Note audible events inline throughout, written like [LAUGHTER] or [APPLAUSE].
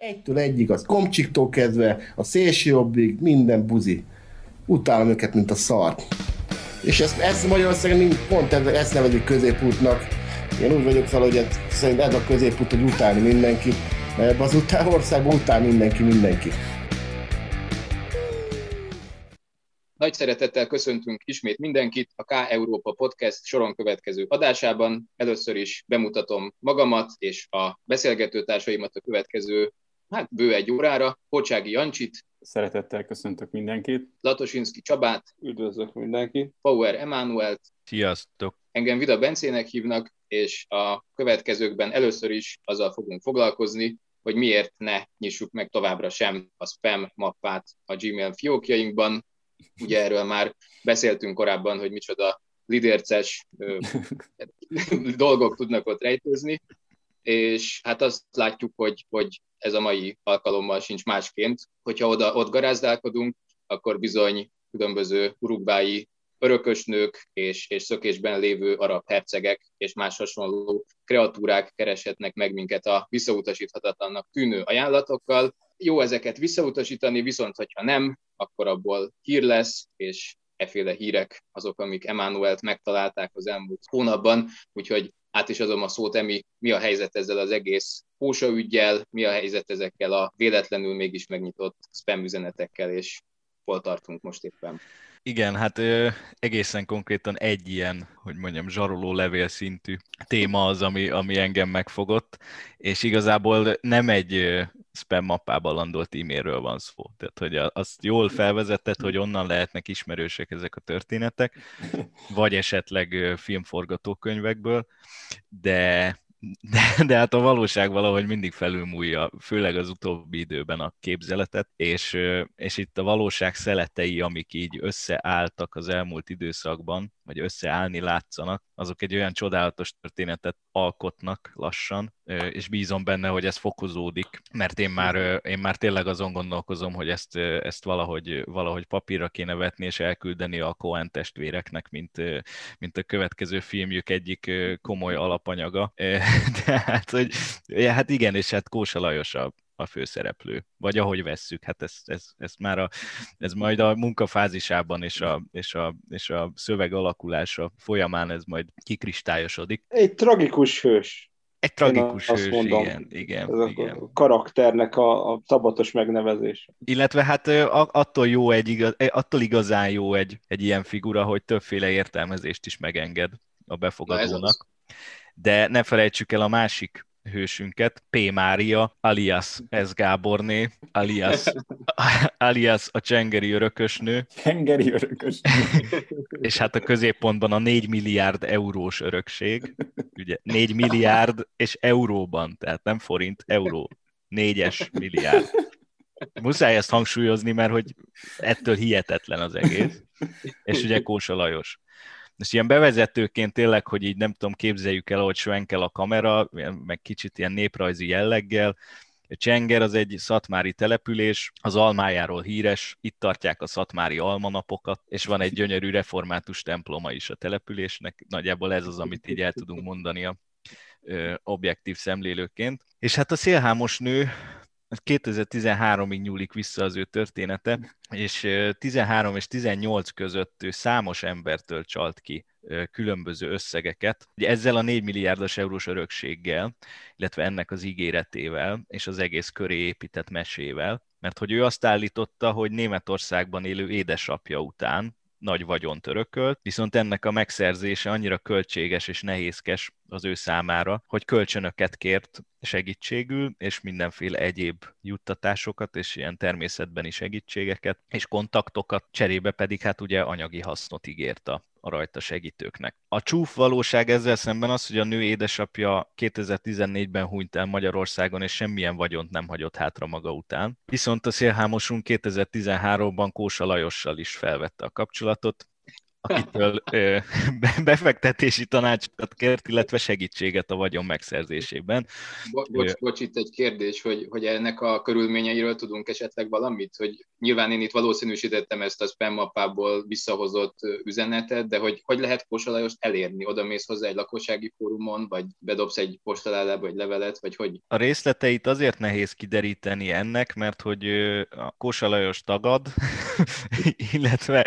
Egytől egyig, az komcsiktól kezdve, a szélső jobbig, minden buzi. Utálom őket, mint a szart. És ezt, ezt Magyarországon pont ezt nevezik középútnak. Én úgy vagyok fel, hogy ez, szerint ez a középút, hogy utálni mindenkit, mert az után, országban utál mindenki mindenkit. Nagy szeretettel köszöntünk ismét mindenkit a K Európa Podcast soron következő adásában. Először is bemutatom magamat és a beszélgető társaimat a következő, hát bő egy órára. Pocsági Jancsit. Szeretettel köszöntök mindenkit. Latosinski Csabát. Üdvözlök mindenkit. Power Emanuelt. Sziasztok. Engem Vida Bencének hívnak, és a következőkben először is azzal fogunk foglalkozni, hogy miért ne nyissuk meg továbbra sem a spam mappát a Gmail fiókjainkban, Ugye erről már beszéltünk korábban, hogy micsoda lidérces [LAUGHS] dolgok tudnak ott rejtőzni, és hát azt látjuk, hogy, hogy ez a mai alkalommal sincs másként. Hogyha oda, ott garázdálkodunk, akkor bizony különböző urugvái örökösnők és, és szökésben lévő arab hercegek és más hasonló kreatúrák kereshetnek meg minket a visszautasíthatatlannak tűnő ajánlatokkal. Jó ezeket visszautasítani, viszont hogyha nem, akkor abból hír lesz, és eféle hírek azok, amik Emanuelt megtalálták az elmúlt hónapban, úgyhogy át is adom a szót, Emi, mi a helyzet ezzel az egész Pósa ügyjel, mi a helyzet ezekkel a véletlenül mégis megnyitott spam üzenetekkel, és hol tartunk most éppen? Igen, hát ö, egészen konkrétan egy ilyen, hogy mondjam, zsaroló levél szintű téma az, ami, ami engem megfogott, és igazából nem egy spam mappába landolt e-mailről van szó. Tehát, hogy azt jól felvezetett, hogy onnan lehetnek ismerősek ezek a történetek, vagy esetleg filmforgatókönyvekből, de de, de hát a valóság valahogy mindig felülmúlja, főleg az utóbbi időben a képzeletet, és, és itt a valóság szeletei, amik így összeálltak az elmúlt időszakban, vagy összeállni látszanak, azok egy olyan csodálatos történetet alkotnak lassan, és bízom benne, hogy ez fokozódik, mert én már, én már tényleg azon gondolkozom, hogy ezt, ezt valahogy, valahogy papírra kéne vetni, és elküldeni a Coen testvéreknek, mint, mint a következő filmjük egyik komoly alapanyaga. Tehát, [LAUGHS] hogy, ja, hát igen, és hát Kósa Lajos a, a főszereplő, vagy ahogy vesszük, hát ez, ez, ez már a, ez majd a munkafázisában és a, és, a, és a szöveg alakulása folyamán ez majd kikristályosodik. Egy tragikus hős. Egy tragikus hős, mondom. igen, igen, ez igen. A karakternek a, a szabatos megnevezés. Illetve hát attól jó egy igaz, attól igazán jó egy, egy ilyen figura, hogy többféle értelmezést is megenged a befogadónak. De ne felejtsük el a másik hősünket, P. Mária, alias S. Gáborné, alias, [LAUGHS] alias a csengeri örökösnő. Csengeri örökösnő. [LAUGHS] és hát a középpontban a 4 milliárd eurós örökség. Ugye 4 milliárd és euróban, tehát nem forint, euró. Négyes milliárd. Muszáj ezt hangsúlyozni, mert hogy ettől hihetetlen az egész. És ugye Kósa Lajos. És ilyen bevezetőként tényleg, hogy így nem tudom, képzeljük el, hogy svenkel a kamera, meg kicsit ilyen néprajzi jelleggel, Csenger az egy szatmári település, az almájáról híres, itt tartják a szatmári almanapokat, és van egy gyönyörű református temploma is a településnek. Nagyjából ez az, amit így el tudunk mondani a ö, objektív szemlélőként. És hát a szélhámos nő 2013-ig nyúlik vissza az ő története, és 13 és 18 között ő számos embertől csalt ki különböző összegeket. Ugye ezzel a 4 milliárdos eurós örökséggel, illetve ennek az ígéretével és az egész köré épített mesével, mert hogy ő azt állította, hogy Németországban élő édesapja után nagy vagyont örökölt, viszont ennek a megszerzése annyira költséges és nehézkes az ő számára, hogy kölcsönöket kért segítségül, és mindenféle egyéb juttatásokat, és ilyen természetbeni segítségeket, és kontaktokat, cserébe pedig hát ugye anyagi hasznot ígért a rajta segítőknek. A csúf valóság ezzel szemben az, hogy a nő édesapja 2014-ben hunyt el Magyarországon, és semmilyen vagyont nem hagyott hátra maga után. Viszont a szélhámosunk 2013-ban Kósa Lajossal is felvette a kapcsolatot, akitől ö, [LAUGHS] befektetési tanácsokat kért, illetve segítséget a vagyon megszerzésében. Bo- bocs, bocs, itt egy kérdés, hogy, hogy ennek a körülményeiről tudunk esetleg valamit, hogy nyilván én itt valószínűsítettem ezt a spam mappából visszahozott üzenetet, de hogy hogy lehet Kósa elérni? Oda mész hozzá egy lakossági fórumon, vagy bedobsz egy postaládába egy levelet, vagy hogy? A részleteit azért nehéz kideríteni ennek, mert hogy a Kósa Lajos tagad, [LAUGHS] illetve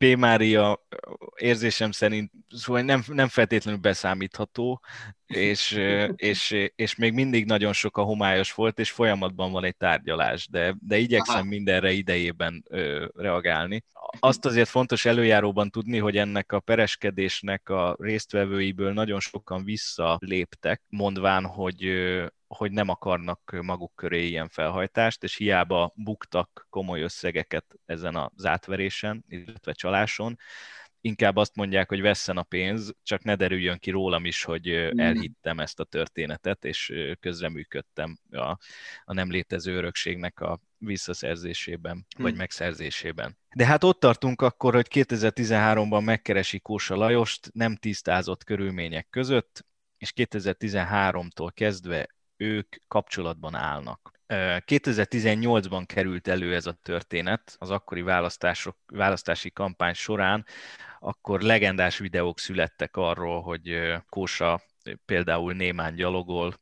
P. Mária érzésem szerint szóval nem, nem feltétlenül beszámítható, és, és, és még mindig nagyon sok a homályos volt, és folyamatban van egy tárgyalás, de, de igyekszem Aha. mindenre idejében ö, reagálni. Azt azért fontos előjáróban tudni, hogy ennek a pereskedésnek a résztvevőiből nagyon sokan visszaléptek, mondván, hogy hogy nem akarnak maguk köré ilyen felhajtást, és hiába buktak komoly összegeket ezen az átverésen, illetve csaláson, inkább azt mondják, hogy vesszen a pénz, csak ne derüljön ki rólam is, hogy mm. elhittem ezt a történetet, és közreműködtem a, a nem létező örökségnek a visszaszerzésében, mm. vagy megszerzésében. De hát ott tartunk akkor, hogy 2013-ban megkeresi Kósa Lajost nem tisztázott körülmények között, és 2013-tól kezdve ők kapcsolatban állnak. 2018-ban került elő ez a történet az akkori választások, választási kampány során, akkor legendás videók születtek arról, hogy Kósa például némán gyalogol,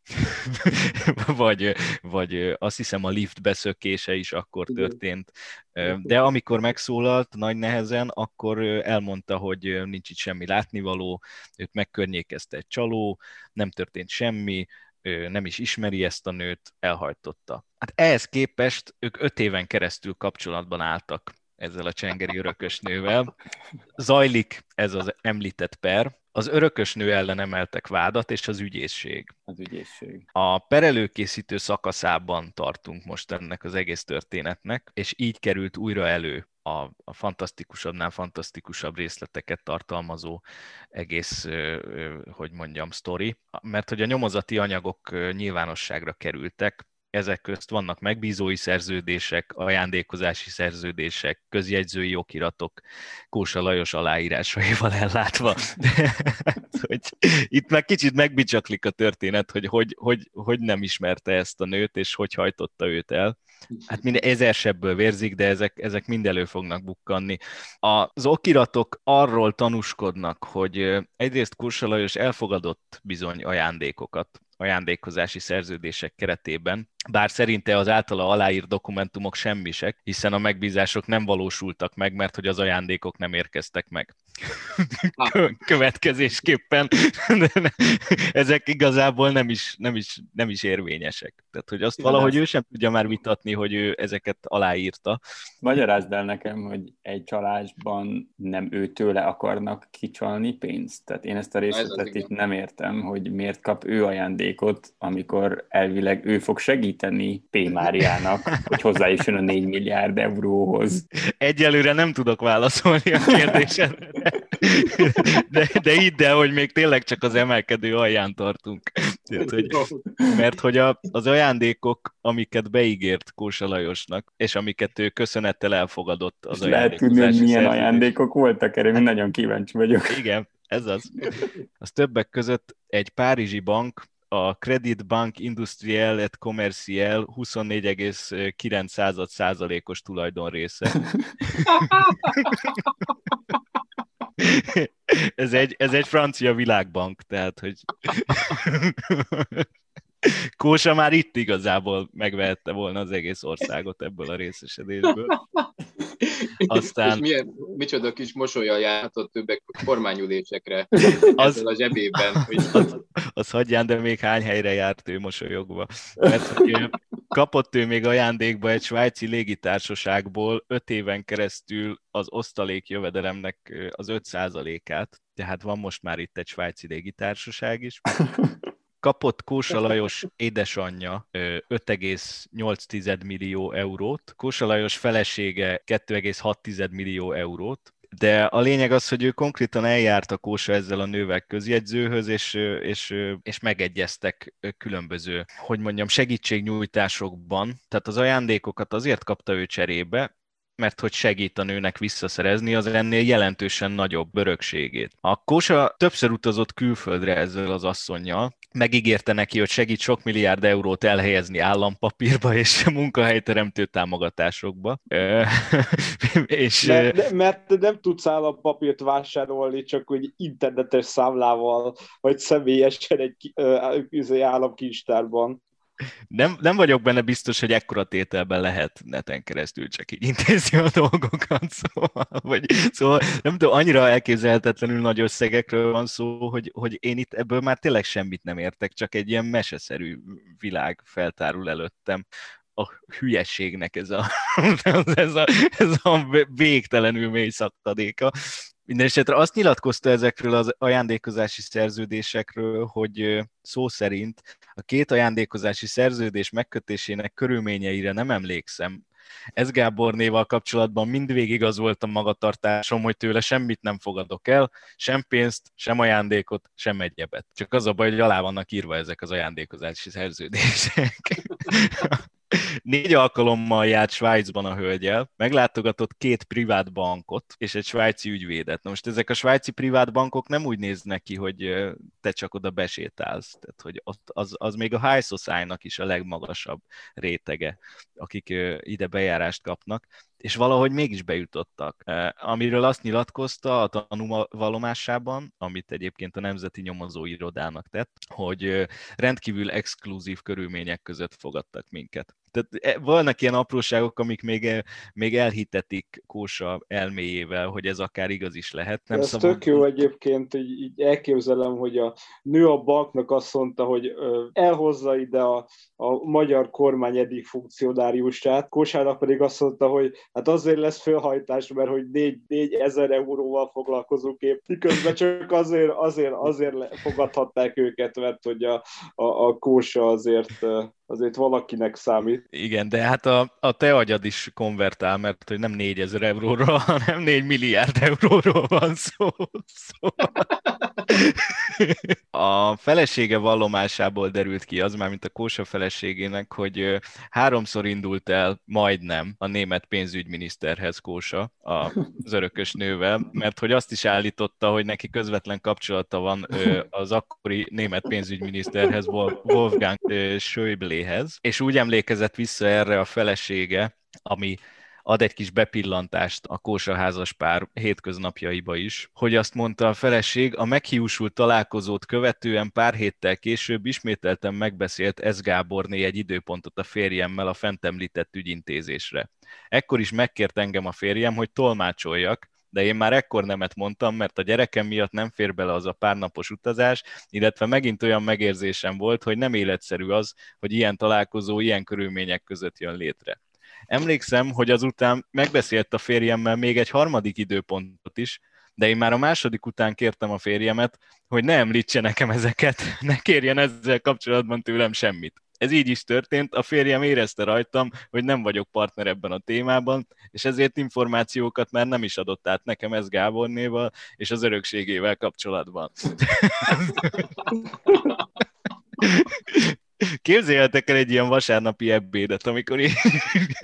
[LAUGHS] vagy, vagy azt hiszem a lift beszökése is akkor történt. De amikor megszólalt nagy nehezen, akkor elmondta, hogy nincs itt semmi látnivaló, őt megkörnyékezte egy csaló, nem történt semmi, nem is ismeri ezt a nőt, elhajtotta. Hát ehhez képest ők öt éven keresztül kapcsolatban álltak ezzel a csengeri örökösnővel. Zajlik ez az említett per, az örökösnő ellen emeltek vádat, és az ügyészség. Az ügyészség. A perelőkészítő szakaszában tartunk most ennek az egész történetnek, és így került újra elő a, a fantasztikusabbnál fantasztikusabb részleteket tartalmazó egész, hogy mondjam, sztori. Mert hogy a nyomozati anyagok nyilvánosságra kerültek, ezek közt vannak megbízói szerződések, ajándékozási szerződések, közjegyzői okiratok, Kósa Lajos aláírásaival [LAUGHS] ellátva. De, hogy itt meg kicsit megbicsaklik a történet, hogy, hogy hogy hogy nem ismerte ezt a nőt, és hogy hajtotta őt el. Hát minden ezer sebből vérzik, de ezek, ezek mind elő fognak bukkanni. Az okiratok arról tanúskodnak, hogy egyrészt Kursa Lajos elfogadott bizony ajándékokat, ajándékozási szerződések keretében, bár szerinte az általa aláírt dokumentumok semmisek, hiszen a megbízások nem valósultak meg, mert hogy az ajándékok nem érkeztek meg. [LAUGHS] Következésképpen [LAUGHS] ezek igazából nem is, nem, is, nem is érvényesek. Tehát, hogy azt valahogy ő sem tudja már vitatni, hogy ő ezeket aláírta. Magyarázd el nekem, hogy egy csalásban nem őtőle akarnak kicsalni pénzt. Tehát én ezt a részletet itt nem értem, hogy miért kap ő ajándékot, amikor elvileg ő fog segíteni P. Máriának, hogy hozzájusson a 4 milliárd euróhoz. Egyelőre nem tudok válaszolni a kérdésre. De, de hidd el, hogy még tényleg csak az emelkedő alján tartunk. Tehát, hogy, mert hogy a, az ajándékok, amiket beígért Kósa Lajosnak, és amiket ő köszönettel elfogadott az Lehet tudni, hogy milyen ajándékok voltak, erre én nagyon kíváncsi vagyok. Igen, ez az. Az többek között egy párizsi bank, a Credit Bank Industriel et Commercial 24,9 százalékos tulajdonrésze. [LAUGHS] ez, egy, ez egy francia világbank, tehát hogy [LAUGHS] Kósa már itt igazából megvehette volna az egész országot ebből a részesedésből. [LAUGHS] Aztán... És milyen, micsoda kis mosolyal járhatott többek kormányülésekre [LAUGHS] az, a zsebében. Hogy... [LAUGHS] Az, az hagyján, de még hány helyre járt ő mosolyogva. Mert hogy kapott ő még ajándékba egy svájci légitársaságból öt éven keresztül az osztalék jövedelemnek az 5%-át, tehát van most már itt egy svájci légitársaság is [LAUGHS] kapott Kósa Lajos édesanyja 5,8 millió eurót, Kósa Lajos felesége 2,6 millió eurót, de a lényeg az, hogy ő konkrétan eljárt a Kósa ezzel a nővel közjegyzőhöz, és, és, és megegyeztek különböző, hogy mondjam, segítségnyújtásokban. Tehát az ajándékokat azért kapta ő cserébe, mert hogy segít a nőnek visszaszerezni az ennél jelentősen nagyobb örökségét. A Kósa többször utazott külföldre ezzel az asszonynal, megígérte neki, hogy segít sok milliárd eurót elhelyezni állampapírba és [LAUGHS] munkahelyteremtő támogatásokba. [LAUGHS] és, mert, de, mert nem tudsz állampapírt vásárolni csak hogy internetes számlával, vagy személyesen egy izé, államkincstárban. Nem, nem vagyok benne biztos, hogy ekkora tételben lehet neten keresztül csak így intézni a dolgokat, [LAUGHS] szóval, vagy, szóval nem tudom, annyira elképzelhetetlenül nagy összegekről van szó, hogy, hogy én itt ebből már tényleg semmit nem értek, csak egy ilyen meseszerű világ feltárul előttem a hülyeségnek ez a, [LAUGHS] ez a, ez a végtelenül mély szakadéka. Mindenesetre azt nyilatkozta ezekről az ajándékozási szerződésekről, hogy szó szerint a két ajándékozási szerződés megkötésének körülményeire nem emlékszem. Ez Gábornéval kapcsolatban mindvégig az volt a magatartásom, hogy tőle semmit nem fogadok el, sem pénzt, sem ajándékot, sem egyebet. Csak az a baj, hogy alá vannak írva ezek az ajándékozási szerződések. [LAUGHS] Négy alkalommal járt Svájcban a hölgyel, meglátogatott két privát bankot és egy svájci ügyvédet. Na most ezek a svájci privát bankok nem úgy néznek ki, hogy te csak oda besétálsz. Tehát, hogy az, az még a high society-nak is a legmagasabb rétege, akik ide bejárást kapnak és valahogy mégis bejutottak. Amiről azt nyilatkozta a tanúvalomásában, amit egyébként a Nemzeti Nyomozó Irodának tett, hogy rendkívül exkluzív körülmények között fogadtak minket. Tehát e, vannak ilyen apróságok, amik még, még elhitetik Kósa elméjével, hogy ez akár igaz is lehet. Nem ez szabad... tök jó egyébként, így, így elképzelem, hogy a nő a banknak azt mondta, hogy elhozza ide a, a magyar kormány eddig funkcionáriusát, Kósának pedig azt mondta, hogy hát azért lesz fölhajtás, mert hogy 4, 4 ezer euróval foglalkozunk épp, miközben csak azért, azért, azért fogadhatták őket, mert hogy a, a, a Kósa azért azért valakinek számít. Igen, de hát a, a te agyad is konvertál, mert hogy nem 4000 euróról, [LAUGHS] hanem 4 milliárd euróról van szó. Szóval... [LAUGHS] A felesége vallomásából derült ki az, már mint a Kósa feleségének, hogy háromszor indult el majdnem a német pénzügyminiszterhez Kósa, az örökös nővel, mert hogy azt is állította, hogy neki közvetlen kapcsolata van az akkori német pénzügyminiszterhez, Wolfgang Schäubléhez, és úgy emlékezett vissza erre a felesége, ami ad egy kis bepillantást a kósaházas pár hétköznapjaiba is, hogy azt mondta a feleség, a meghiúsult találkozót követően pár héttel később ismételten megbeszélt Ez Gáborné egy időpontot a férjemmel a fent említett ügyintézésre. Ekkor is megkért engem a férjem, hogy tolmácsoljak, de én már ekkor nemet mondtam, mert a gyerekem miatt nem fér bele az a párnapos utazás, illetve megint olyan megérzésem volt, hogy nem életszerű az, hogy ilyen találkozó ilyen körülmények között jön létre. Emlékszem, hogy azután megbeszélt a férjemmel még egy harmadik időpontot is, de én már a második után kértem a férjemet, hogy ne említse nekem ezeket, [LAUGHS] ne kérjen ezzel kapcsolatban tőlem semmit. Ez így is történt, a férjem érezte rajtam, hogy nem vagyok partner ebben a témában, és ezért információkat már nem is adott át nekem ez Gábornéval és az örökségével kapcsolatban. [LAUGHS] Képzeljetek el egy ilyen vasárnapi ebédet, amikor így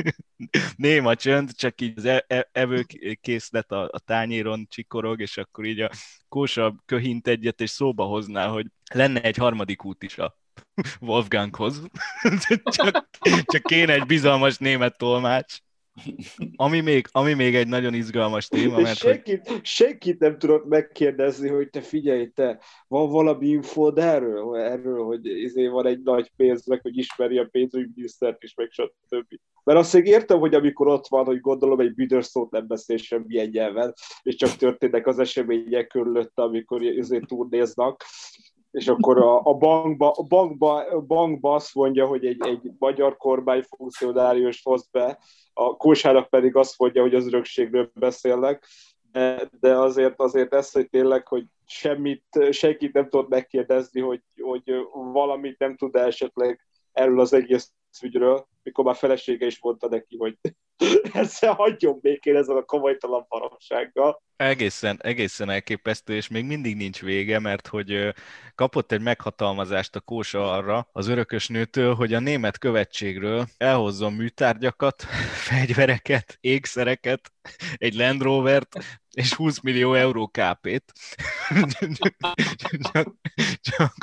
[LAUGHS] néma csönd, csak így az e- e- evőkészlet a, a tányéron csikorog, és akkor így a kósa köhint egyet, és szóba hozná, hogy lenne egy harmadik út is a Wolfganghoz. [LAUGHS] csak, csak kéne egy bizalmas német tolmács. Ami még, ami még egy nagyon izgalmas téma, mert... Senkit, hogy... senkit nem tudok megkérdezni, hogy te figyelj, te, van valami infód erről, erről hogy izé van egy nagy pénznek, hogy ismeri a pénzügyminisztert is, meg stb. Mert azt még értem, hogy amikor ott van, hogy gondolom egy büdös szót nem beszél semmilyen nyelven, és csak történnek az események körülötte, amikor izé turnéznak, és akkor a, a, bankba, a, bankba, a bankba azt mondja, hogy egy, egy magyar kormány funkcionárius hoz be, a kósának pedig azt mondja, hogy az örökségről beszélnek, de, de azért, azért ez, hogy tényleg, hogy semmit, senkit nem tud megkérdezni, hogy, hogy valamit nem tud esetleg erről az egész ügyről, mikor már felesége is mondta neki, hogy [LAUGHS] Ezzel hagyjon békén ezzel a komolytalan baromsággal. Egészen, egészen elképesztő, és még mindig nincs vége, mert hogy kapott egy meghatalmazást a Kósa arra az örökös nőtől, hogy a német követségről elhozzon műtárgyakat, [LAUGHS] fegyvereket, ékszereket, egy Land Rovert és 20 millió euró kápét. [LAUGHS] csak, csak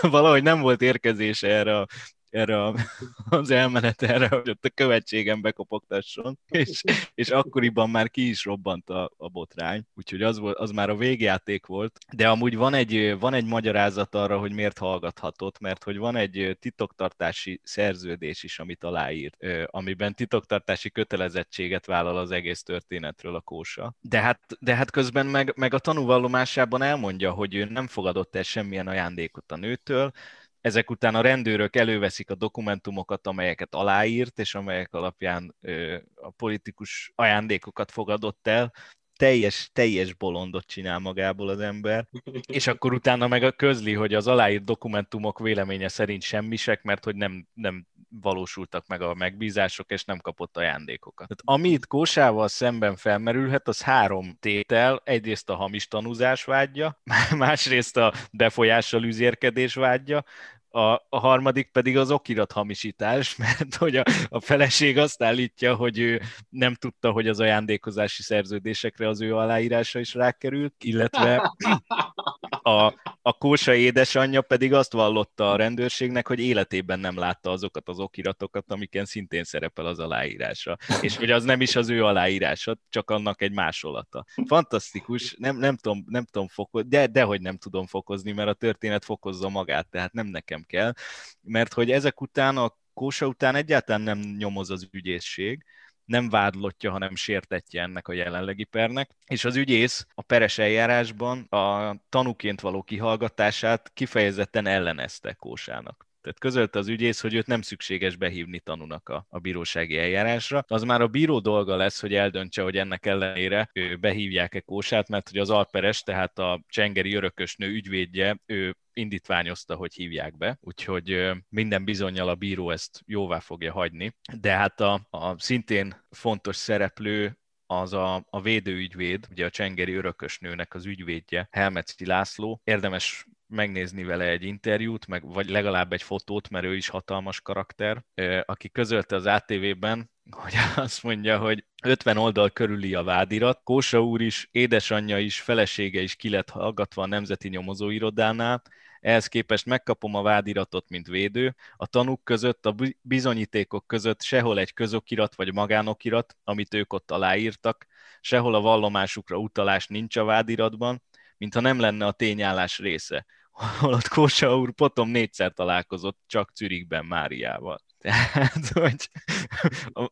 valahogy nem volt érkezése erre a erre [LAUGHS] az elmenet erre, hogy ott a követségen bekopogtasson, és, és akkoriban már ki is robbant a, a botrány, úgyhogy az, volt, az már a végjáték volt, de amúgy van egy, van egy magyarázat arra, hogy miért hallgathatott, mert hogy van egy titoktartási szerződés is, amit aláírt, amiben titoktartási kötelezettséget vállal az egész történetről a kósa. De hát, de hát közben meg, meg a tanúvallomásában elmondja, hogy ő nem fogadott el semmilyen ajándékot a nőtől, ezek után a rendőrök előveszik a dokumentumokat, amelyeket aláírt, és amelyek alapján ö, a politikus ajándékokat fogadott el, teljes, teljes bolondot csinál magából az ember, és akkor utána meg a közli, hogy az aláírt dokumentumok véleménye szerint semmisek, mert hogy nem, nem valósultak meg a megbízások, és nem kapott ajándékokat. Tehát ami itt Kósával szemben felmerülhet, az három tétel. Egyrészt a hamis tanúzás vágyja, [LAUGHS] másrészt a befolyással üzérkedés vágyja, a, a harmadik pedig az okirat hamisítás, [LAUGHS] mert hogy a, a feleség azt állítja, hogy ő nem tudta, hogy az ajándékozási szerződésekre az ő aláírása is rákerült, illetve a, a Kósa édesanyja pedig azt vallotta a rendőrségnek, hogy életében nem látta azokat az okiratokat, amiken szintén szerepel az aláírása. És hogy az nem is az ő aláírása, csak annak egy másolata. Fantasztikus, nem, nem tudom, nem tudom fokozni, de, dehogy nem tudom fokozni, mert a történet fokozza magát, tehát nem nekem nekem kell, mert hogy ezek után, a Kósa után egyáltalán nem nyomoz az ügyészség, nem vádlottja, hanem sértetje ennek a jelenlegi pernek, és az ügyész a peres eljárásban a tanúként való kihallgatását kifejezetten ellenezte Kósának. Tehát közölte az ügyész, hogy őt nem szükséges behívni tanúnak a, a bírósági eljárásra. Az már a bíró dolga lesz, hogy eldöntse, hogy ennek ellenére ő behívják-e Kósát, mert hogy az Alperes, tehát a csengeri örökösnő ügyvédje, ő indítványozta, hogy hívják be, úgyhogy minden bizonyal a bíró ezt jóvá fogja hagyni. De hát a, a szintén fontos szereplő az a, a védőügyvéd, ugye a csengeri örökösnőnek az ügyvédje, Helmetszi László. Érdemes megnézni vele egy interjút, meg, vagy legalább egy fotót, mert ő is hatalmas karakter, aki közölte az ATV-ben, hogy [LAUGHS] azt mondja, hogy 50 oldal körüli a vádirat, Kósa úr is, édesanyja is, felesége is ki lett hallgatva a Nemzeti Nyomozóirodánál, ehhez képest megkapom a vádiratot, mint védő. A tanúk között, a bizonyítékok között sehol egy közokirat vagy magánokirat, amit ők ott aláírtak, sehol a vallomásukra utalás nincs a vádiratban, mintha nem lenne a tényállás része. Holott Kósa úr potom négyszer találkozott csak Zürichben Máriával. Tehát, hogy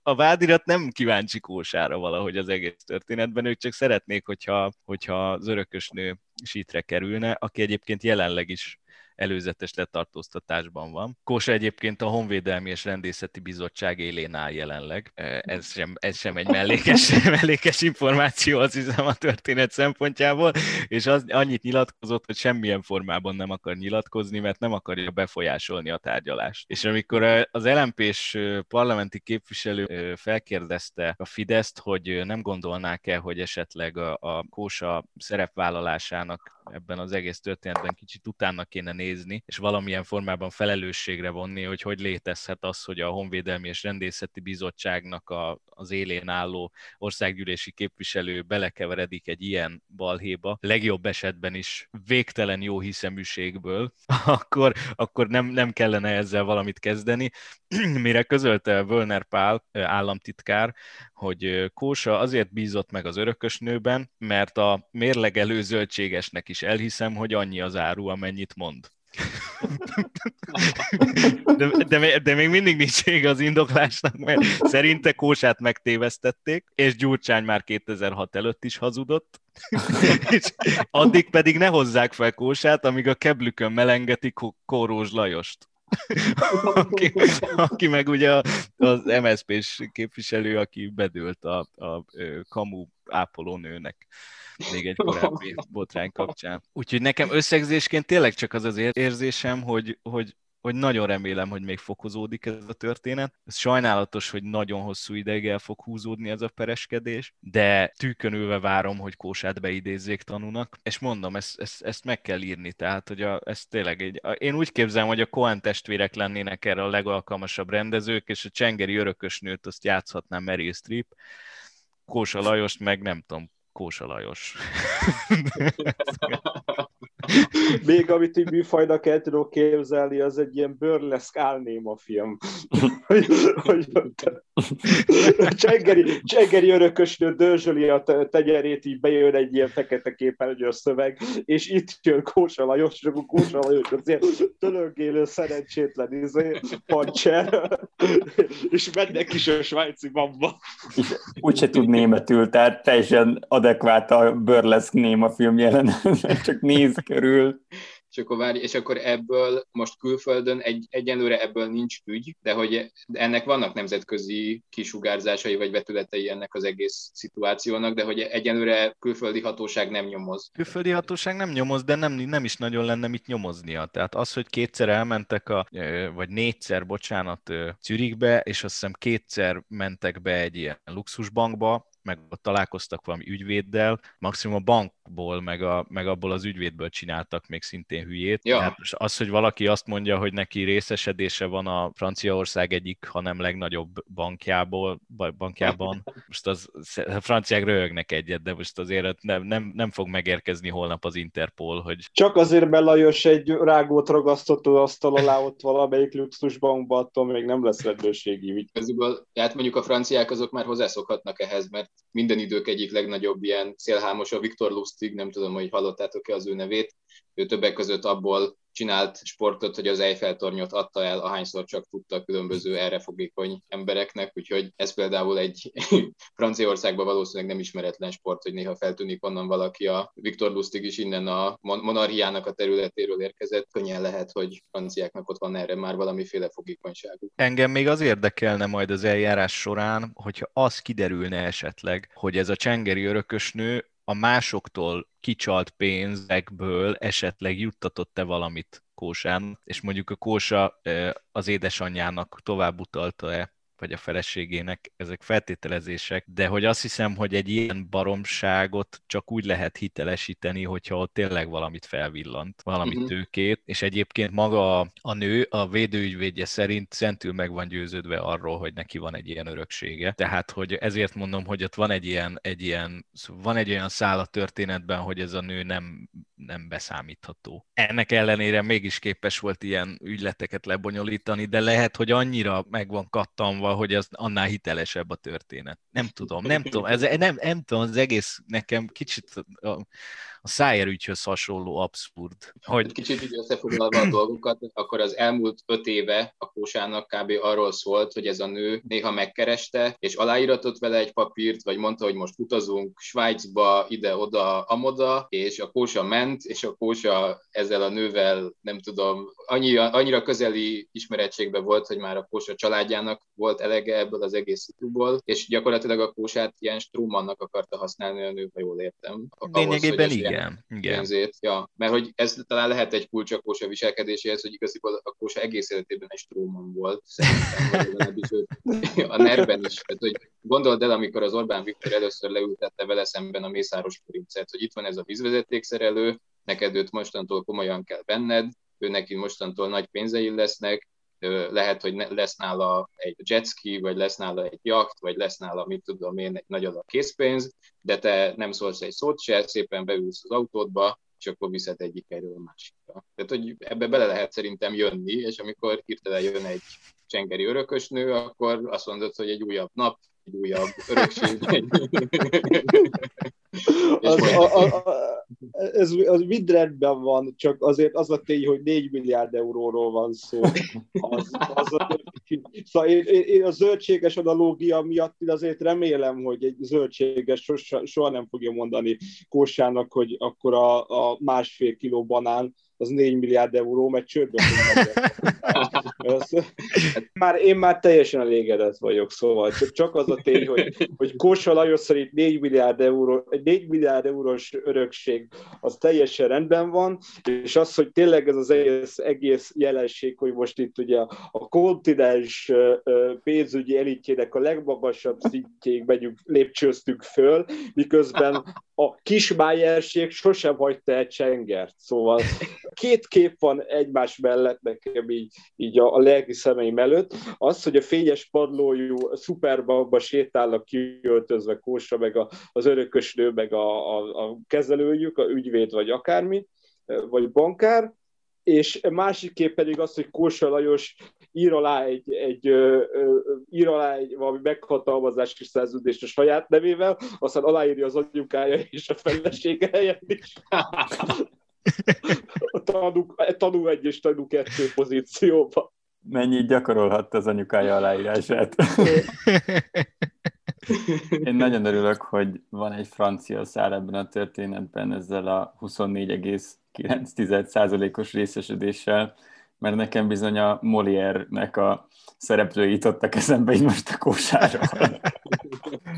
a, vádirat nem kíváncsi Kósára valahogy az egész történetben, ők csak szeretnék, hogyha, hogyha az örökösnő sítre kerülne, aki egyébként jelenleg is előzetes letartóztatásban van. Kósa egyébként a Honvédelmi és Rendészeti Bizottság élén áll jelenleg. Ez sem, ez sem egy mellékes, [LAUGHS] mellékes információ, az hiszem a történet szempontjából, és az annyit nyilatkozott, hogy semmilyen formában nem akar nyilatkozni, mert nem akarja befolyásolni a tárgyalást. És amikor az LMP-s parlamenti képviselő felkérdezte a Fideszt, hogy nem gondolnák-e, hogy esetleg a, a Kósa szerepvállalásának ebben az egész történetben kicsit utána kéne nézni, és valamilyen formában felelősségre vonni, hogy hogy létezhet az, hogy a Honvédelmi és Rendészeti Bizottságnak a, az élén álló országgyűlési képviselő belekeveredik egy ilyen balhéba, legjobb esetben is végtelen jó hiszeműségből, [LAUGHS] akkor, akkor nem, nem kellene ezzel valamit kezdeni. [CLEARS THROAT] Mire közölte Völner Pál államtitkár, hogy Kósa azért bízott meg az örökösnőben, mert a mérlegelő zöldségesnek is elhiszem, hogy annyi az áru, amennyit mond. De, de, de még mindig nincs vége az indoklásnak, mert szerinte Kósát megtévesztették, és Gyurcsány már 2006 előtt is hazudott, [LAUGHS] és addig pedig ne hozzák fel Kósát, amíg a keblükön melengetik Kórózs Lajost aki, [LAUGHS] aki meg ugye az MSZP-s képviselő, aki bedőlt a, a, a kamu ápolónőnek még egy korábbi [LAUGHS] botrány kapcsán. Úgyhogy nekem összegzésként tényleg csak az az érzésem, hogy, hogy hogy nagyon remélem, hogy még fokozódik ez a történet. Ez sajnálatos, hogy nagyon hosszú ideig el fog húzódni ez a pereskedés, de tűkönülve várom, hogy Kósát beidézzék tanúnak, és mondom, ezt, ezt, ezt meg kell írni, tehát hogy a, ez tényleg egy, a, én úgy képzelem, hogy a Cohen testvérek lennének erre a legalkalmasabb rendezők, és a Csengeri örökösnőt azt játszhatná Meryl Streep, Kósa Lajost meg nem tudom, Kósa Lajos. [LAUGHS] Még amit így műfajnak el tudok képzelni, az egy ilyen burleszk álnéma film. hogy, hogy Csengeri, Csengeri örökösnő dörzsöli a tenyerét, így bejön egy ilyen fekete képernyős szöveg, és itt jön Kósa Lajos, és akkor Kósa Lajos az ilyen tölöngélő szerencsétlen izé, pancser, és mennek is a svájci bamba. Úgyse tud németül, tehát teljesen adekvát a burleszk néma film jelenet, [LAUGHS] csak néz körül [LAUGHS] és akkor, várj, és akkor ebből most külföldön egy, egyenlőre ebből nincs ügy, de hogy ennek vannak nemzetközi kisugárzásai vagy vetületei ennek az egész szituációnak, de hogy egyenlőre külföldi hatóság nem nyomoz. Külföldi hatóság nem nyomoz, de nem, nem is nagyon lenne mit nyomoznia. Tehát az, hogy kétszer elmentek, a, vagy négyszer, bocsánat, Zürichbe, és azt hiszem kétszer mentek be egy ilyen luxusbankba, meg ott találkoztak valami ügyvéddel, maximum a bankból, meg, a, meg abból az ügyvédből csináltak még szintén hülyét. Ja. Hát az, hogy valaki azt mondja, hogy neki részesedése van a Franciaország egyik, hanem legnagyobb bankjából, bankjában, most az, a franciák röhögnek egyet, de most azért nem, nem, nem fog megérkezni holnap az Interpol, hogy... Csak azért, mert Lajos egy rágót ragasztott az asztal alá ott valamelyik luxusbankba, attól még nem lesz rendőrségi ügy. Közül, hát mondjuk a franciák azok már hozzászokhatnak ehhez, mert minden idők egyik legnagyobb ilyen szélhámos, a Viktor Lustig, nem tudom, hogy hallottátok-e az ő nevét, ő többek között abból csinált sportot, hogy az Eiffel-tornyot adta el, ahányszor csak tudta különböző erre fogékony embereknek, úgyhogy ez például egy [LAUGHS] Franciaországban valószínűleg nem ismeretlen sport, hogy néha feltűnik onnan valaki. A Viktor Lustig is innen a monarchiának a területéről érkezett, könnyen lehet, hogy franciáknak ott van erre már valamiféle fogékonyságuk. Engem még az érdekelne majd az eljárás során, hogyha az kiderülne esetleg, hogy ez a csengeri örökösnő a másoktól kicsalt pénzekből esetleg juttatott-e valamit Kósán, és mondjuk a Kósa az édesanyjának tovább utalta-e vagy a feleségének, ezek feltételezések, de hogy azt hiszem, hogy egy ilyen baromságot csak úgy lehet hitelesíteni, hogyha ott tényleg valamit felvillant, valami uh-huh. tőkét, és egyébként maga a, a nő, a védőügyvédje szerint szentül meg van győződve arról, hogy neki van egy ilyen öröksége. Tehát, hogy ezért mondom, hogy ott van egy ilyen, egy ilyen van egy olyan szál a történetben, hogy ez a nő nem, nem beszámítható. Ennek ellenére mégis képes volt ilyen ügyleteket lebonyolítani, de lehet, hogy annyira meg van kattanva hogy az annál hitelesebb a történet. Nem tudom, nem tudom, ez, nem, nem tudom, az egész nekem kicsit a, a Szájer ügyhöz hasonló abszurd. Hogy... Kicsit így összefoglalva a dolgokat, akkor az elmúlt öt éve a Kósának kb. arról szólt, hogy ez a nő néha megkereste, és aláíratott vele egy papírt, vagy mondta, hogy most utazunk Svájcba, ide-oda, amoda, és a Kósa ment, és a Kósa ezzel a nővel, nem tudom, annyira, annyira közeli ismerettségben volt, hogy már a Kósa családjának volt elege ebből az egész szituból, és gyakorlatilag a Kósát ilyen Strumannak akarta használni a nő, ha jól értem. Lényegében igen. Igen. Pénzét. Ja, mert hogy ez talán lehet egy kulcs a Kósa viselkedéséhez, hogy igaziból a Kósa egész életében egy Struman volt, szerintem, a nerben is. Tehát, hogy gondold el, amikor az Orbán Viktor először leültette vele szemben a Mészáros Purincet, hogy itt van ez a vízvezetékszerelő, neked őt mostantól komolyan kell benned, ő neki mostantól nagy pénzei lesznek, lehet, hogy lesz nála egy jetski, vagy lesz nála egy jacht, vagy lesz nála, mit tudom én, egy nagy adag készpénz, de te nem szólsz egy szót se, szépen beülsz az autódba, és akkor viszed egyik erről a másikra. Tehát, hogy ebbe bele lehet szerintem jönni, és amikor hirtelen jön egy csengeri örökösnő, akkor azt mondod, hogy egy újabb nap, egy újabb örökség. [LAUGHS] [LAUGHS] az, a, a, a, ez az mind rendben van, csak azért az a tény, hogy 4 milliárd euróról van szó. Az, az a, szóval én, én, én a zöldséges analógia miatt azért remélem, hogy egy zöldséges soha, soha nem fogja mondani Kósának, hogy akkor a, a másfél kiló banán az 4 milliárd euró, mert csődbe már, én már teljesen elégedett vagyok, szóval csak az a tény, hogy, hogy Kósa Lajos szerint 4 milliárd, euró, 4 milliárd eurós örökség az teljesen rendben van, és az, hogy tényleg ez az egész, egész jelenség, hogy most itt ugye a kontinens pénzügyi elitjének a legmagasabb szintjéig megyünk, lépcsőztünk föl, miközben a kismájerség sosem hagyta el csengert. Szóval két kép van egymás mellett nekem így, így a, a lelki szemeim előtt. Az, hogy a fényes padlójú szuperbabba sétálnak kiöltözve kósra, meg a, az örökös nő, meg a, a, a kezelőjük, a ügyvéd vagy akármi, vagy bankár, és másik kép pedig az, hogy Kósa Lajos ír alá egy, egy, ö, ö, ír alá egy valami meghatalmazási szerződést a saját nevével, aztán aláírja az anyukája és a felesége helyett is. [LAUGHS] Tanú egy és tanú kettő pozícióban. Mennyit gyakorolhatta az anyukája aláírását? Én nagyon örülök, hogy van egy francia szál ebben a történetben ezzel a 24,9%-os részesedéssel, mert nekem bizony a Molière-nek a szereplői jutottak eszembe így most a kósára. [LAUGHS]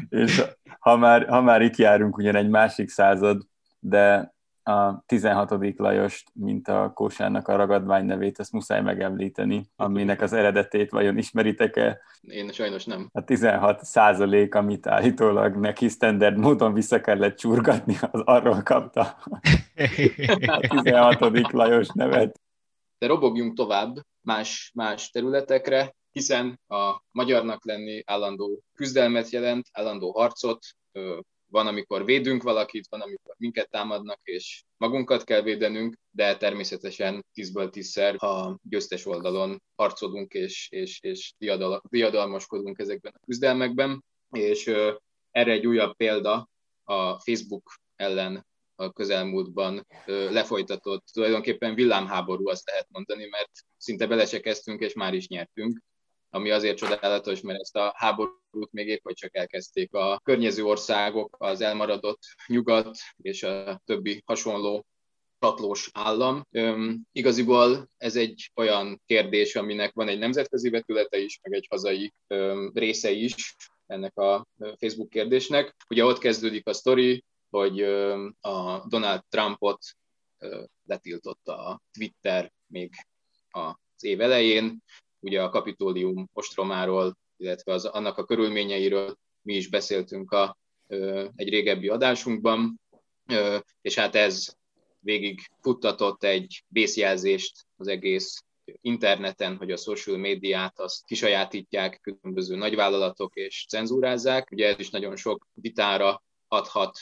És ha már, ha már itt járunk, ugyan egy másik század, de a 16. Lajost, mint a kósának a ragadvány nevét, ezt muszáj megemlíteni, aminek az eredetét vajon ismeritek-e? Én sajnos nem. A 16 százalék, amit állítólag neki standard módon vissza kellett csurgatni, az arról kapta [LAUGHS] a 16. Lajos nevet. De robogjunk tovább más, más területekre, hiszen a magyarnak lenni állandó küzdelmet jelent, állandó harcot, van, amikor védünk valakit, van, amikor minket támadnak, és magunkat kell védenünk, de természetesen tízből tízszer a győztes oldalon harcolunk, és, és, és diadal, diadalmaskodunk ezekben a küzdelmekben, és erre egy újabb példa a Facebook ellen a közelmúltban lefolytatott tulajdonképpen villámháború, azt lehet mondani, mert szinte bele se kezdtünk, és már is nyertünk ami azért csodálatos, mert ezt a háborút még épp, hogy csak elkezdték a környező országok, az elmaradott nyugat és a többi hasonló csatlós állam. Üm, igaziból ez egy olyan kérdés, aminek van egy nemzetközi vetülete is, meg egy hazai üm, része is ennek a Facebook kérdésnek. Ugye ott kezdődik a sztori, hogy a Donald Trumpot letiltotta a Twitter még az év elején, ugye a kapitólium ostromáról, illetve az, annak a körülményeiről mi is beszéltünk a, egy régebbi adásunkban, és hát ez végig futtatott egy vészjelzést az egész interneten, hogy a social médiát azt kisajátítják különböző nagyvállalatok és cenzúrázzák. Ugye ez is nagyon sok vitára adhat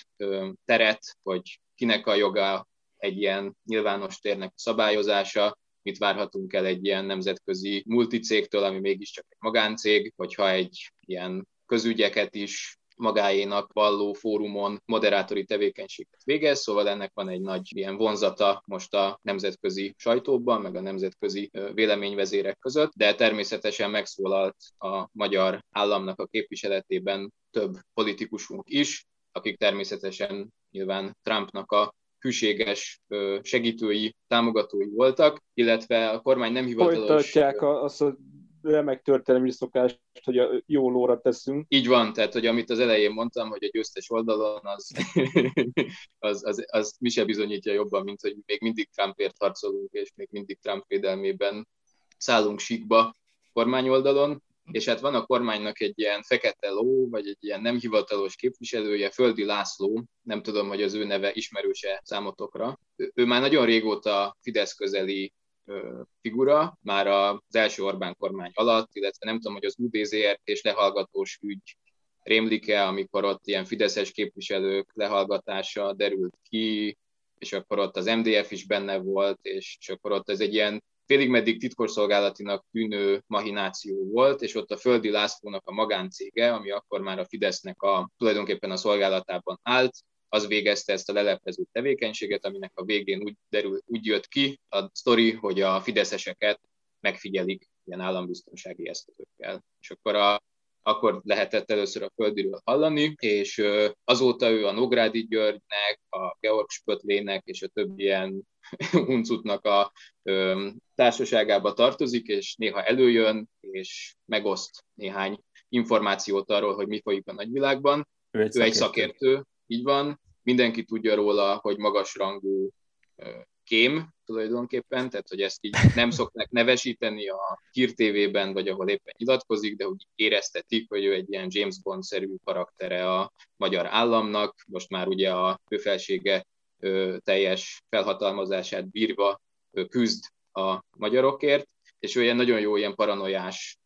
teret, hogy kinek a joga egy ilyen nyilvános térnek szabályozása, mit várhatunk el egy ilyen nemzetközi multicégtől, ami mégiscsak egy magáncég, hogyha egy ilyen közügyeket is magáénak valló fórumon moderátori tevékenységet végez, szóval ennek van egy nagy ilyen vonzata most a nemzetközi sajtóban, meg a nemzetközi véleményvezérek között, de természetesen megszólalt a magyar államnak a képviseletében több politikusunk is, akik természetesen nyilván Trumpnak a hűséges segítői, támogatói voltak, illetve a kormány nem hivatalos... Folytatják azt a remek történelmi szokást, hogy a jó lóra teszünk. Így van, tehát hogy amit az elején mondtam, hogy a győztes oldalon, az, [LAUGHS] az, az, az mi se bizonyítja jobban, mint hogy még mindig Trumpért harcolunk, és még mindig Trump védelmében szállunk síkba kormányoldalon és hát van a kormánynak egy ilyen fekete ló, vagy egy ilyen nem hivatalos képviselője, Földi László, nem tudom, hogy az ő neve ismerőse számotokra. Ő, ő már nagyon régóta Fidesz közeli figura, már az első Orbán kormány alatt, illetve nem tudom, hogy az UDZR és lehallgatós ügy rémlik-e, amikor ott ilyen fideszes képviselők lehallgatása derült ki, és akkor ott az MDF is benne volt, és, és akkor ott ez egy ilyen félig meddig titkosszolgálatinak tűnő mahináció volt, és ott a Földi Lászlónak a magáncége, ami akkor már a Fidesznek a, tulajdonképpen a szolgálatában állt, az végezte ezt a leleplező tevékenységet, aminek a végén úgy, derül, úgy jött ki a sztori, hogy a fideszeseket megfigyelik ilyen állambiztonsági eszközökkel. És akkor a, akkor lehetett először a földiről hallani, és azóta ő a Nógrádi Györgynek, a Georg Spötlének és a többi ilyen [LAUGHS] uncutnak a társaságába tartozik, és néha előjön, és megoszt néhány információt arról, hogy mi folyik a nagyvilágban. Ő egy, ő egy szakértő, így van. Mindenki tudja róla, hogy magasrangú kém tulajdonképpen, tehát hogy ezt így nem szokták nevesíteni a hírtévében, vagy ahol éppen nyilatkozik, de úgy éreztetik, hogy ő egy ilyen James Bond-szerű karaktere a magyar államnak, most már ugye a főfelsége teljes felhatalmazását bírva küzd a magyarokért, és ő ilyen nagyon jó ilyen paranoiás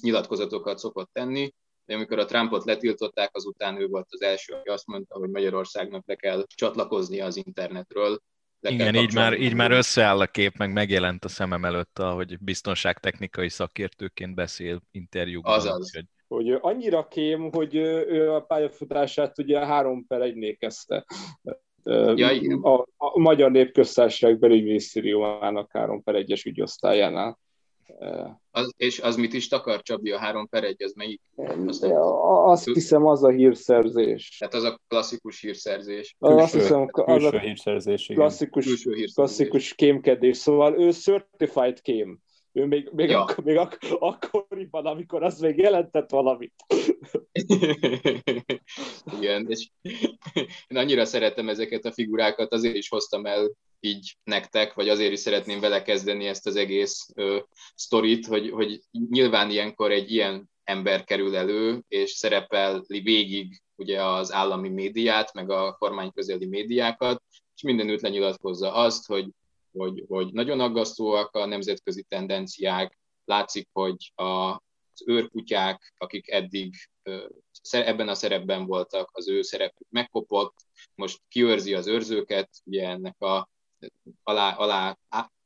nyilatkozatokat szokott tenni, de amikor a Trumpot letiltották, azután ő volt az első, aki azt mondta, hogy Magyarországnak le kell csatlakoznia az internetről, igen, így már, így már összeáll a kép, meg megjelent a szemem előtt, hogy biztonságtechnikai szakértőként beszél interjúkban. Azaz. Hogy... hogy annyira kém, hogy ő a pályafutását ugye három per egynél kezdte. Ja, A, a Magyar Népköztársaság belügyminisztériumának három per egyes ügyosztályánál. Az, és az mit is takar, Csabi, a 3 per 1, az melyik? Azt, azt hiszem, az a hírszerzés. Tehát az a klasszikus hírszerzés. Külső, azt hiszem, az a hírszerzés, klasszikus, külső hírszerzés. klasszikus kémkedés. Szóval ő certified kém. Ő még, még, ja. ak- még ak- akkoriban, amikor az még jelentett valamit. [LAUGHS] Igen, és én annyira szeretem ezeket a figurákat, azért is hoztam el így nektek, vagy azért is szeretném vele kezdeni ezt az egész ö, sztorit, hogy, hogy nyilván ilyenkor egy ilyen ember kerül elő, és szerepeli végig ugye az állami médiát, meg a kormány közeli médiákat, és mindenütt lenyilatkozza. Azt, hogy hogy, hogy nagyon aggasztóak a nemzetközi tendenciák, látszik, hogy a, az őrkutyák, akik eddig ebben a szerepben voltak, az ő szerepük megkopott, most kiőrzi az őrzőket, ugye ennek a alá, alá,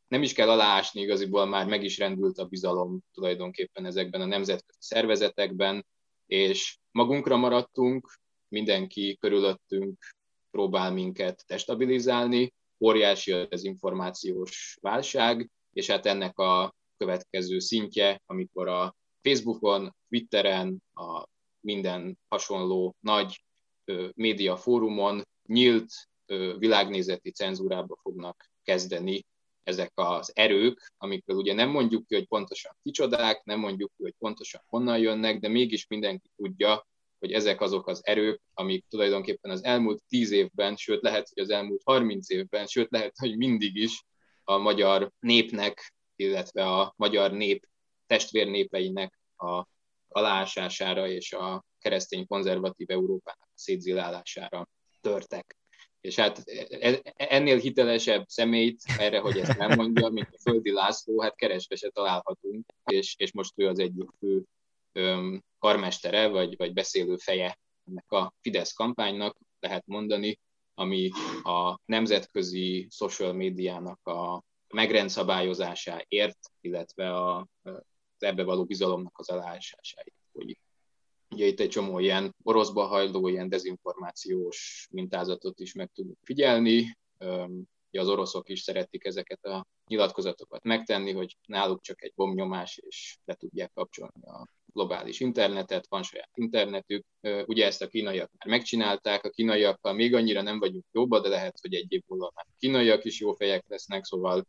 nem is kell aláásni, igaziból már meg is rendült a bizalom tulajdonképpen ezekben a nemzetközi szervezetekben, és magunkra maradtunk, mindenki körülöttünk próbál minket destabilizálni, óriási az információs válság, és hát ennek a következő szintje, amikor a Facebookon, Twitteren, a minden hasonló nagy média fórumon nyílt világnézeti cenzúrába fognak kezdeni ezek az erők, amikről ugye nem mondjuk ki, hogy pontosan kicsodák, nem mondjuk ki, hogy pontosan honnan jönnek, de mégis mindenki tudja, hogy ezek azok az erők, amik tulajdonképpen az elmúlt tíz évben, sőt lehet, hogy az elmúlt 30 évben, sőt lehet, hogy mindig is a magyar népnek, illetve a magyar nép testvérnépeinek a aláásására és a keresztény konzervatív Európának szétzilálására törtek. És hát e, e, ennél hitelesebb személyt erre, hogy ezt nem mondja, mint a Földi László, hát keresve se találhatunk, és, és most ő az egyik fő öm, karmestere, vagy, vagy beszélő feje ennek a Fidesz kampánynak, lehet mondani, ami a nemzetközi social médiának a megrendszabályozásáért, illetve a, az ebbe való bizalomnak az aláásásáért. Ugye itt egy csomó ilyen oroszba hajló, ilyen dezinformációs mintázatot is meg tudunk figyelni. Ugye az oroszok is szeretik ezeket a nyilatkozatokat megtenni, hogy náluk csak egy bombnyomás, és le tudják kapcsolni a globális internetet, van saját internetük. Ugye ezt a kínaiak már megcsinálták, a kínaiakkal még annyira nem vagyunk jóba, de lehet, hogy egy év múlva már kínaiak is jó fejek lesznek, szóval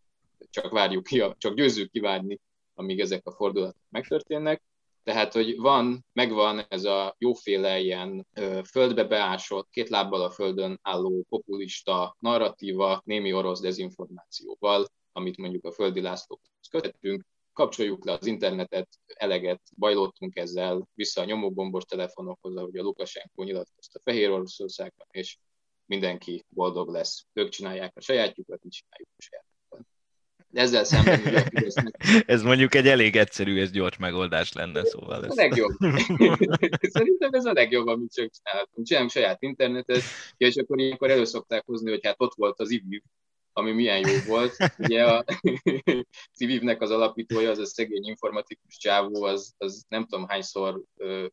csak várjuk ki, csak győzzük kivárni, amíg ezek a fordulatok megtörténnek. Tehát, hogy van, megvan ez a jóféle ilyen ö, földbe beásott, két lábbal a földön álló populista narratíva, némi orosz dezinformációval, amit mondjuk a Földi Lászlóhoz kötettünk, kapcsoljuk le az internetet, eleget bajlottunk ezzel, vissza a nyomógombos telefonokhoz, ahogy a Lukasenko nyilatkozta Fehér Oroszországban, és mindenki boldog lesz. Ők csinálják a sajátjukat, mi csináljuk a saját. Ezzel szemben ugye [LAUGHS] Ez mondjuk egy elég egyszerű és gyors megoldás lenne, szóval ez... A legjobb. [LAUGHS] Szerintem ez a legjobb, amit csak csinálhatunk. Csinálunk saját internetet, és akkor ilyenkor elő szokták hozni, hogy hát ott volt az IVIV, ami milyen jó volt. Ugye a [LAUGHS] Civivnek az alapítója, az a szegény informatikus csávó, az, az nem tudom hányszor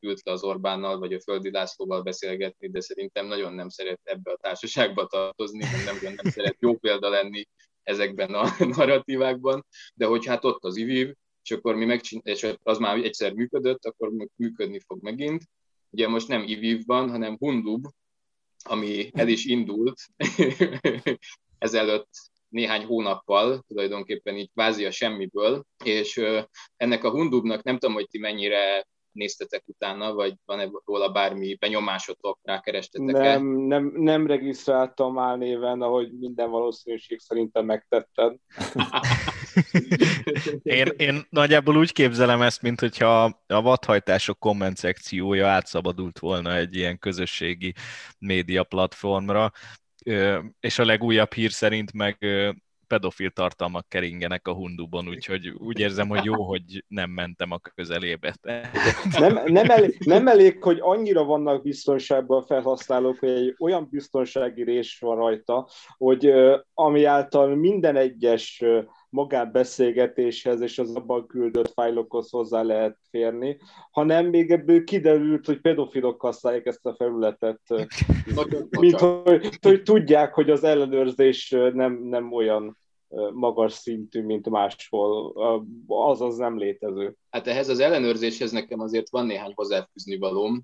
ült le az Orbánnal, vagy a Földi Lászlóval beszélgetni, de szerintem nagyon nem szeret ebbe a társaságba tartozni, nem, nem, nem szeret jó példa lenni ezekben a [LAUGHS] narratívákban, de hogy hát ott az IVIV, és akkor mi megcsináljuk, és az már egyszer működött, akkor működni fog megint. Ugye most nem iviv van, hanem Hundub, ami el is indult [LAUGHS] ezelőtt néhány hónappal, tulajdonképpen így kvázi a semmiből, és ennek a Hundubnak nem tudom, hogy ti mennyire néztetek utána, vagy van-e róla bármi benyomásotok, rákerestetek -e? Nem, nem, nem regisztráltam már néven, ahogy minden valószínűség szerintem megtetted. [LAUGHS] én, én nagyjából úgy képzelem ezt, mint hogyha a vadhajtások komment szekciója átszabadult volna egy ilyen közösségi média platformra, és a legújabb hír szerint meg pedofil tartalmak keringenek a hundubon, úgyhogy úgy érzem, hogy jó, hogy nem mentem a közelébe. Nem, nem, elég, nem elég, hogy annyira vannak biztonságban a felhasználók, hogy egy olyan biztonsági rés van rajta, hogy ami által minden egyes magánbeszélgetéshez és az abban küldött fájlokhoz hozzá lehet férni, hanem még ebből kiderült, hogy pedofilok használják ezt a felületet, mint hogy, hogy tudják, hogy az ellenőrzés nem, nem olyan magas szintű, mint máshol, azaz nem létező. Hát ehhez az ellenőrzéshez nekem azért van néhány hozzáfűzni valóm,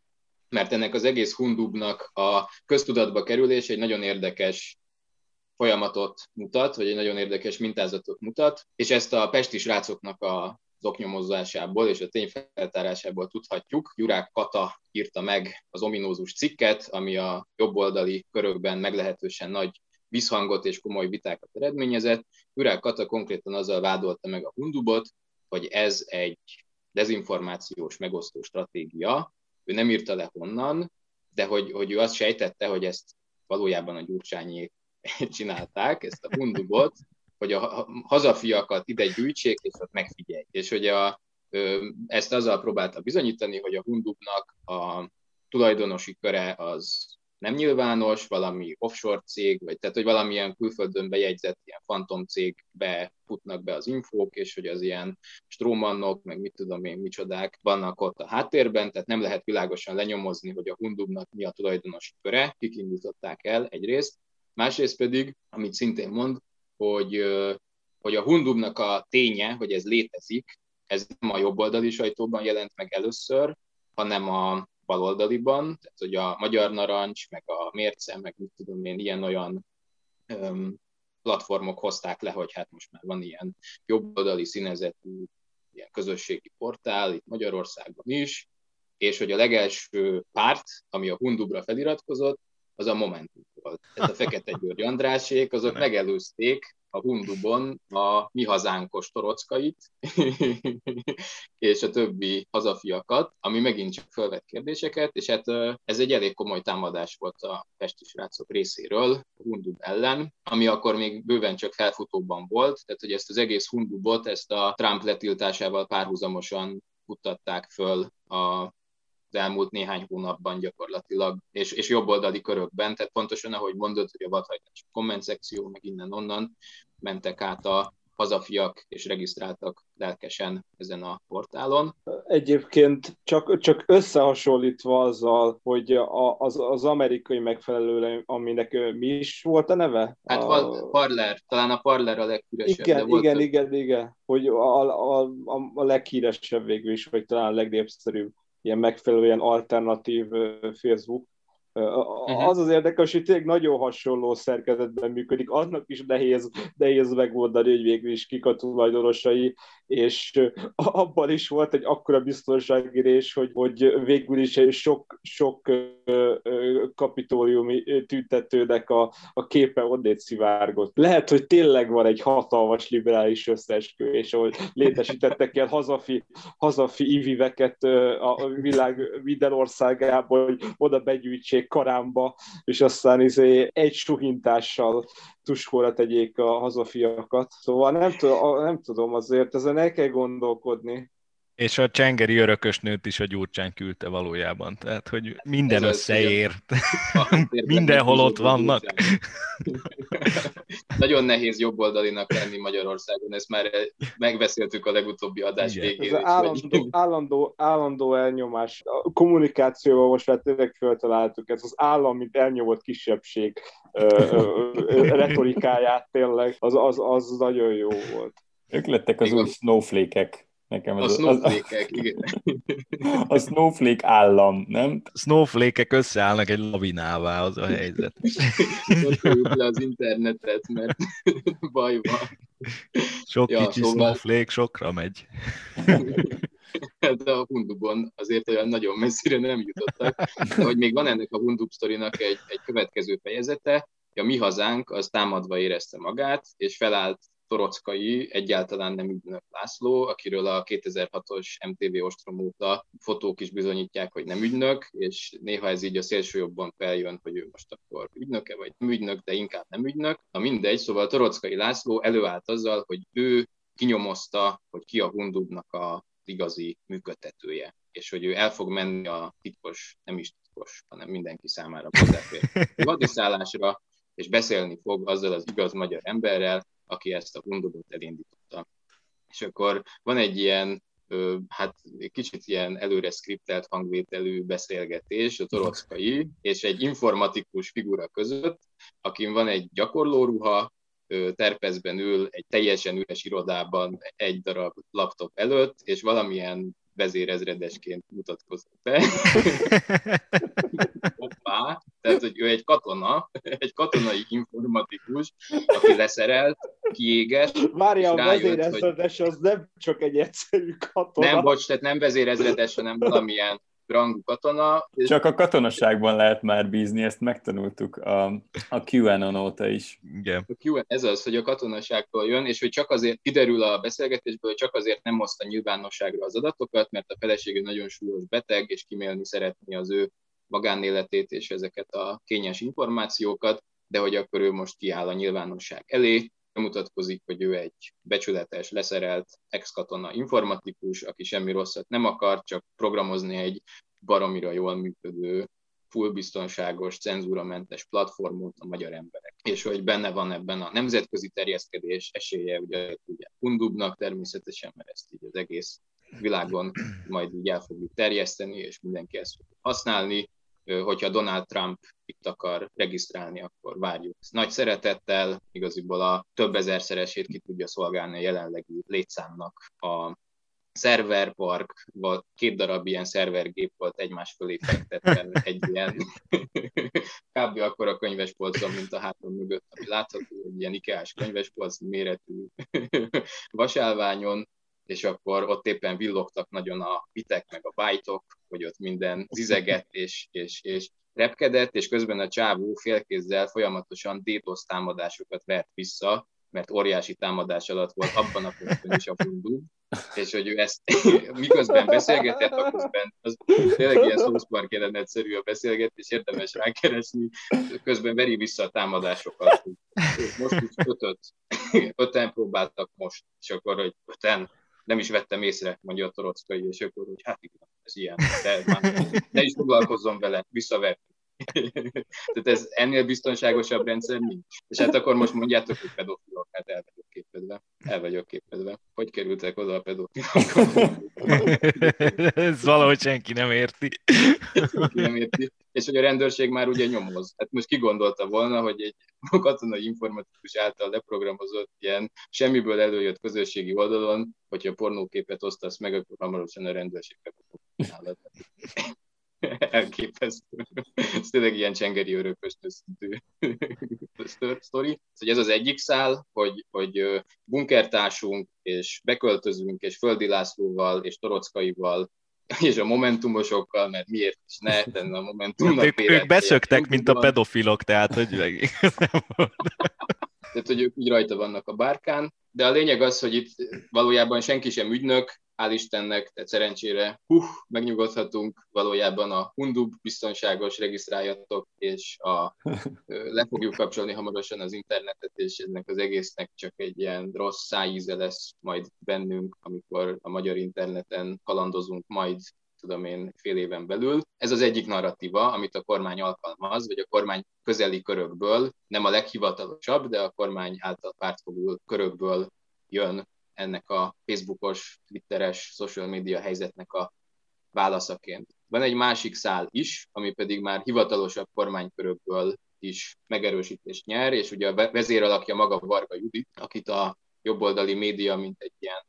mert ennek az egész hundubnak a köztudatba kerülés egy nagyon érdekes folyamatot mutat, vagy egy nagyon érdekes mintázatot mutat, és ezt a pesti srácoknak a oknyomozásából és a tényfeltárásából tudhatjuk. Jurák Kata írta meg az ominózus cikket, ami a jobboldali körökben meglehetősen nagy visszhangot és komoly vitákat eredményezett. Jurák Kata konkrétan azzal vádolta meg a Hundubot, hogy ez egy dezinformációs megosztó stratégia. Ő nem írta le honnan, de hogy, hogy ő azt sejtette, hogy ezt valójában a gyurcsányék [LAUGHS] csinálták, ezt a hundubot, hogy a hazafiakat ide gyűjtsék, és ott megfigyelj. És hogy a, ezt azzal próbálta bizonyítani, hogy a hundubnak a tulajdonosi köre az nem nyilvános, valami offshore cég, vagy tehát, hogy valamilyen külföldön bejegyzett ilyen fantom cégbe futnak be az infók, és hogy az ilyen strómannok, meg mit tudom én, micsodák vannak ott a háttérben, tehát nem lehet világosan lenyomozni, hogy a Hundubnak mi a tulajdonosi köre, kik indították el egyrészt, Másrészt pedig, amit szintén mond, hogy, hogy a Hundubnak a ténye, hogy ez létezik, ez nem a jobboldali sajtóban jelent meg először, hanem a baloldaliban, tehát hogy a Magyar Narancs, meg a Mérce, meg mit tudom én, ilyen-olyan platformok hozták le, hogy hát most már van ilyen jobboldali színezetű ilyen közösségi portál itt Magyarországon is, és hogy a legelső párt, ami a Hundubra feliratkozott, az a Momentum volt. Tehát a Fekete György Andrásék, azok [LAUGHS] megelőzték a Hundubon a mi hazánkos torockait, [LAUGHS] és a többi hazafiakat, ami megint csak felvett kérdéseket, és hát ez egy elég komoly támadás volt a pesti srácok részéről a Hundub ellen, ami akkor még bőven csak felfutóban volt, tehát hogy ezt az egész Hundubot, ezt a Trump letiltásával párhuzamosan futtatták föl a elmúlt néhány hónapban gyakorlatilag, és, és jobboldali körökben, tehát pontosan ahogy mondod, hogy a vadhajtás komment szekció, meg innen-onnan mentek át a hazafiak, és regisztráltak lelkesen ezen a portálon. Egyébként csak, csak összehasonlítva azzal, hogy a, az, az amerikai megfelelő, aminek mi is volt a neve? Hát a... Parler, talán a Parler a leghíresebb. Igen, igen, igen, igen, igen, hogy a, a, a, a leghíresebb végül is, vagy talán a legnépszerűbb ilyen megfelelően alternatív Facebook. Uh-huh. Az az érdekes, hogy tényleg nagyon hasonló szerkezetben működik, annak is nehéz, nehéz megoldani, hogy végül is kik a tulajdonosai, és abban is volt egy akkora biztonsági rés, hogy, hogy végül is sok, sok kapitóliumi tüntetőnek a, a képe onnét szivárgott. Lehet, hogy tényleg van egy hatalmas liberális összeesküvés, ahol létesítettek ilyen hazafi, hazafi iviveket a világ minden országából, hogy oda begyűjtsék karámba, és aztán izé egy suhintással tuskóra tegyék a hazafiakat. Szóval nem, tudom, nem tudom, azért ezen el kell gondolkodni. És a csengeri örökösnőt is a Gyurcsány küldte valójában. Tehát, hogy minden Ez összeér. [LAUGHS] Mindenhol ott vannak. Nagyon nehéz jobboldalinak lenni Magyarországon, ezt már megbeszéltük a legutóbbi adás végén. Ez állandó, állandó, állandó elnyomás. A kommunikációval most már tényleg föltaláltuk. Ez az állam, mint elnyomott kisebbség retorikáját tényleg, az, az, az nagyon jó volt. Ők lettek az új snowflake-ek Nekem A az, az, snowflake igen. [LAUGHS] a snowflake állam, nem? Snowflake-ek összeállnak egy lavinává, az a helyzet. [LAUGHS] Kapcsoljuk le az internetet, mert [LAUGHS] baj van. Sok Ja, kicsi szóval- snowflake sokra megy. De a Hundubon azért olyan nagyon messzire nem jutottak. De hogy még van ennek a Hundub sztorinak egy, egy következő fejezete, a mi hazánk az támadva érezte magát, és felállt Torockai, egyáltalán nem ügynök László, akiről a 2006-os MTV ostrom óta fotók is bizonyítják, hogy nem ügynök, és néha ez így a szélső jobban feljön, hogy ő most akkor ügynöke, vagy nem ügynök, de inkább nem ügynök. Na mindegy, szóval Torockai László előállt azzal, hogy ő kinyomozta, hogy ki a Hundubnak a igazi működtetője, és hogy ő el fog menni a titkos, nem is titkos, hanem mindenki számára [LAUGHS] hozzáfér hadiszállásra, és beszélni fog azzal az igaz magyar emberrel, aki ezt a Hundubot elindította. És akkor van egy ilyen, hát kicsit ilyen előre skriptelt hangvételű beszélgetés a Torockai és egy informatikus figura között, akin van egy gyakorlóruha, terpezben ül egy teljesen üres irodában egy darab laptop előtt, és valamilyen vezérezredesként mutatkozott be. [LAUGHS] Hoppá, tehát, hogy ő egy katona, egy katonai informatikus, aki leszerelt, kiéges. Várja, a vezérezredes az nem csak egy egyszerű katona. Nem, bocs, tehát nem vezérezredes, hanem valamilyen rangú katona. És Csak a katonaságban lehet már bízni, ezt megtanultuk a, a QAnon óta is. Igen. a Q, ez az, hogy a katonaságtól jön, és hogy csak azért kiderül a beszélgetésből, hogy csak azért nem hozta nyilvánosságra az adatokat, mert a felesége nagyon súlyos beteg, és kimélni szeretné az ő magánéletét és ezeket a kényes információkat, de hogy akkor ő most kiáll a nyilvánosság elé, mutatkozik, hogy ő egy becsületes, leszerelt ex-katona informatikus, aki semmi rosszat nem akar, csak programozni egy baromira jól működő, full biztonságos, cenzúramentes platformot a magyar emberek. És hogy benne van ebben a nemzetközi terjeszkedés esélye, ugye, ugye Hundubnak természetesen, mert ezt így az egész világon majd így el fogjuk terjeszteni, és mindenki ezt fog használni. Hogyha Donald Trump itt akar regisztrálni, akkor várjuk. Nagy szeretettel, igaziból a több ezerszeresét ki tudja szolgálni a jelenlegi létszámnak a szerverpark, vagy két darab ilyen szervergép volt egymás fölé fektetve egy ilyen [LAUGHS] kb. akkor a könyvespolcon, mint a hátam mögött, ami látható, egy ilyen ikea könyvespolc méretű [LAUGHS] vasálványon, és akkor ott éppen villogtak nagyon a bitek meg a bájtok, hogy ott minden zizegett és, és, és repkedett, és közben a csávó félkézzel folyamatosan DDoS támadásokat vert vissza, mert óriási támadás alatt volt abban a pontban is a fundú, és hogy ő ezt [LAUGHS] miközben beszélgetett, a közben az tényleg ilyen South Park jelenetszerű a beszélgetés, érdemes rákeresni, közben veri vissza a támadásokat. Most is ötöt, öten próbáltak most, és akkor, hogy öten, nem is vettem észre, mondja a Torockai, és akkor, hogy hát igen, ez ilyen, de már ne is foglalkozzon vele, visszavertük. Tehát ez ennél biztonságosabb rendszer nincs. És hát akkor most mondjátok, hogy pedofilok, hát el vagyok képedve. El vagyok képedve. Hogy kerültek oda a pedofilok? Ez valahogy senki nem érti. Senki nem érti. És hogy a rendőrség már ugye nyomoz. Hát most ki gondolta volna, hogy egy katonai informatikus által leprogramozott ilyen semmiből előjött közösségi oldalon, hogyha pornóképet osztasz meg, akkor hamarosan a rendőrség befog [LAUGHS] elképesztő. Ez tényleg ilyen csengeri örökös szintű sztori. Hogy ez az egyik szál, hogy, hogy bunkertársunk, és beköltözünk, és Földi Lászlóval, és Torockaival, [LAUGHS] és a momentumosokkal, mert miért is ne tenne a momentumnak ők, ők beszöktek, mint a pedofilok, tehát hogy meg... Tehát, hogy ők így rajta vannak a bárkán, de a lényeg az, hogy itt valójában senki sem ügynök, hál' Istennek, tehát szerencsére hú, megnyugodhatunk, valójában a Hundub biztonságos, regisztráljatok, és a, le fogjuk kapcsolni hamarosan az internetet, és ennek az egésznek csak egy ilyen rossz szájíze lesz majd bennünk, amikor a magyar interneten kalandozunk majd tudom én, fél éven belül. Ez az egyik narratíva, amit a kormány alkalmaz, vagy a kormány közeli körökből, nem a leghivatalosabb, de a kormány által pártfogul körökből jön ennek a Facebookos, Twitteres, social media helyzetnek a válaszaként. Van egy másik szál is, ami pedig már hivatalosabb kormánykörökből is megerősítést nyer, és ugye a vezéralakja maga Varga Judit, akit a jobboldali média, mint egy ilyen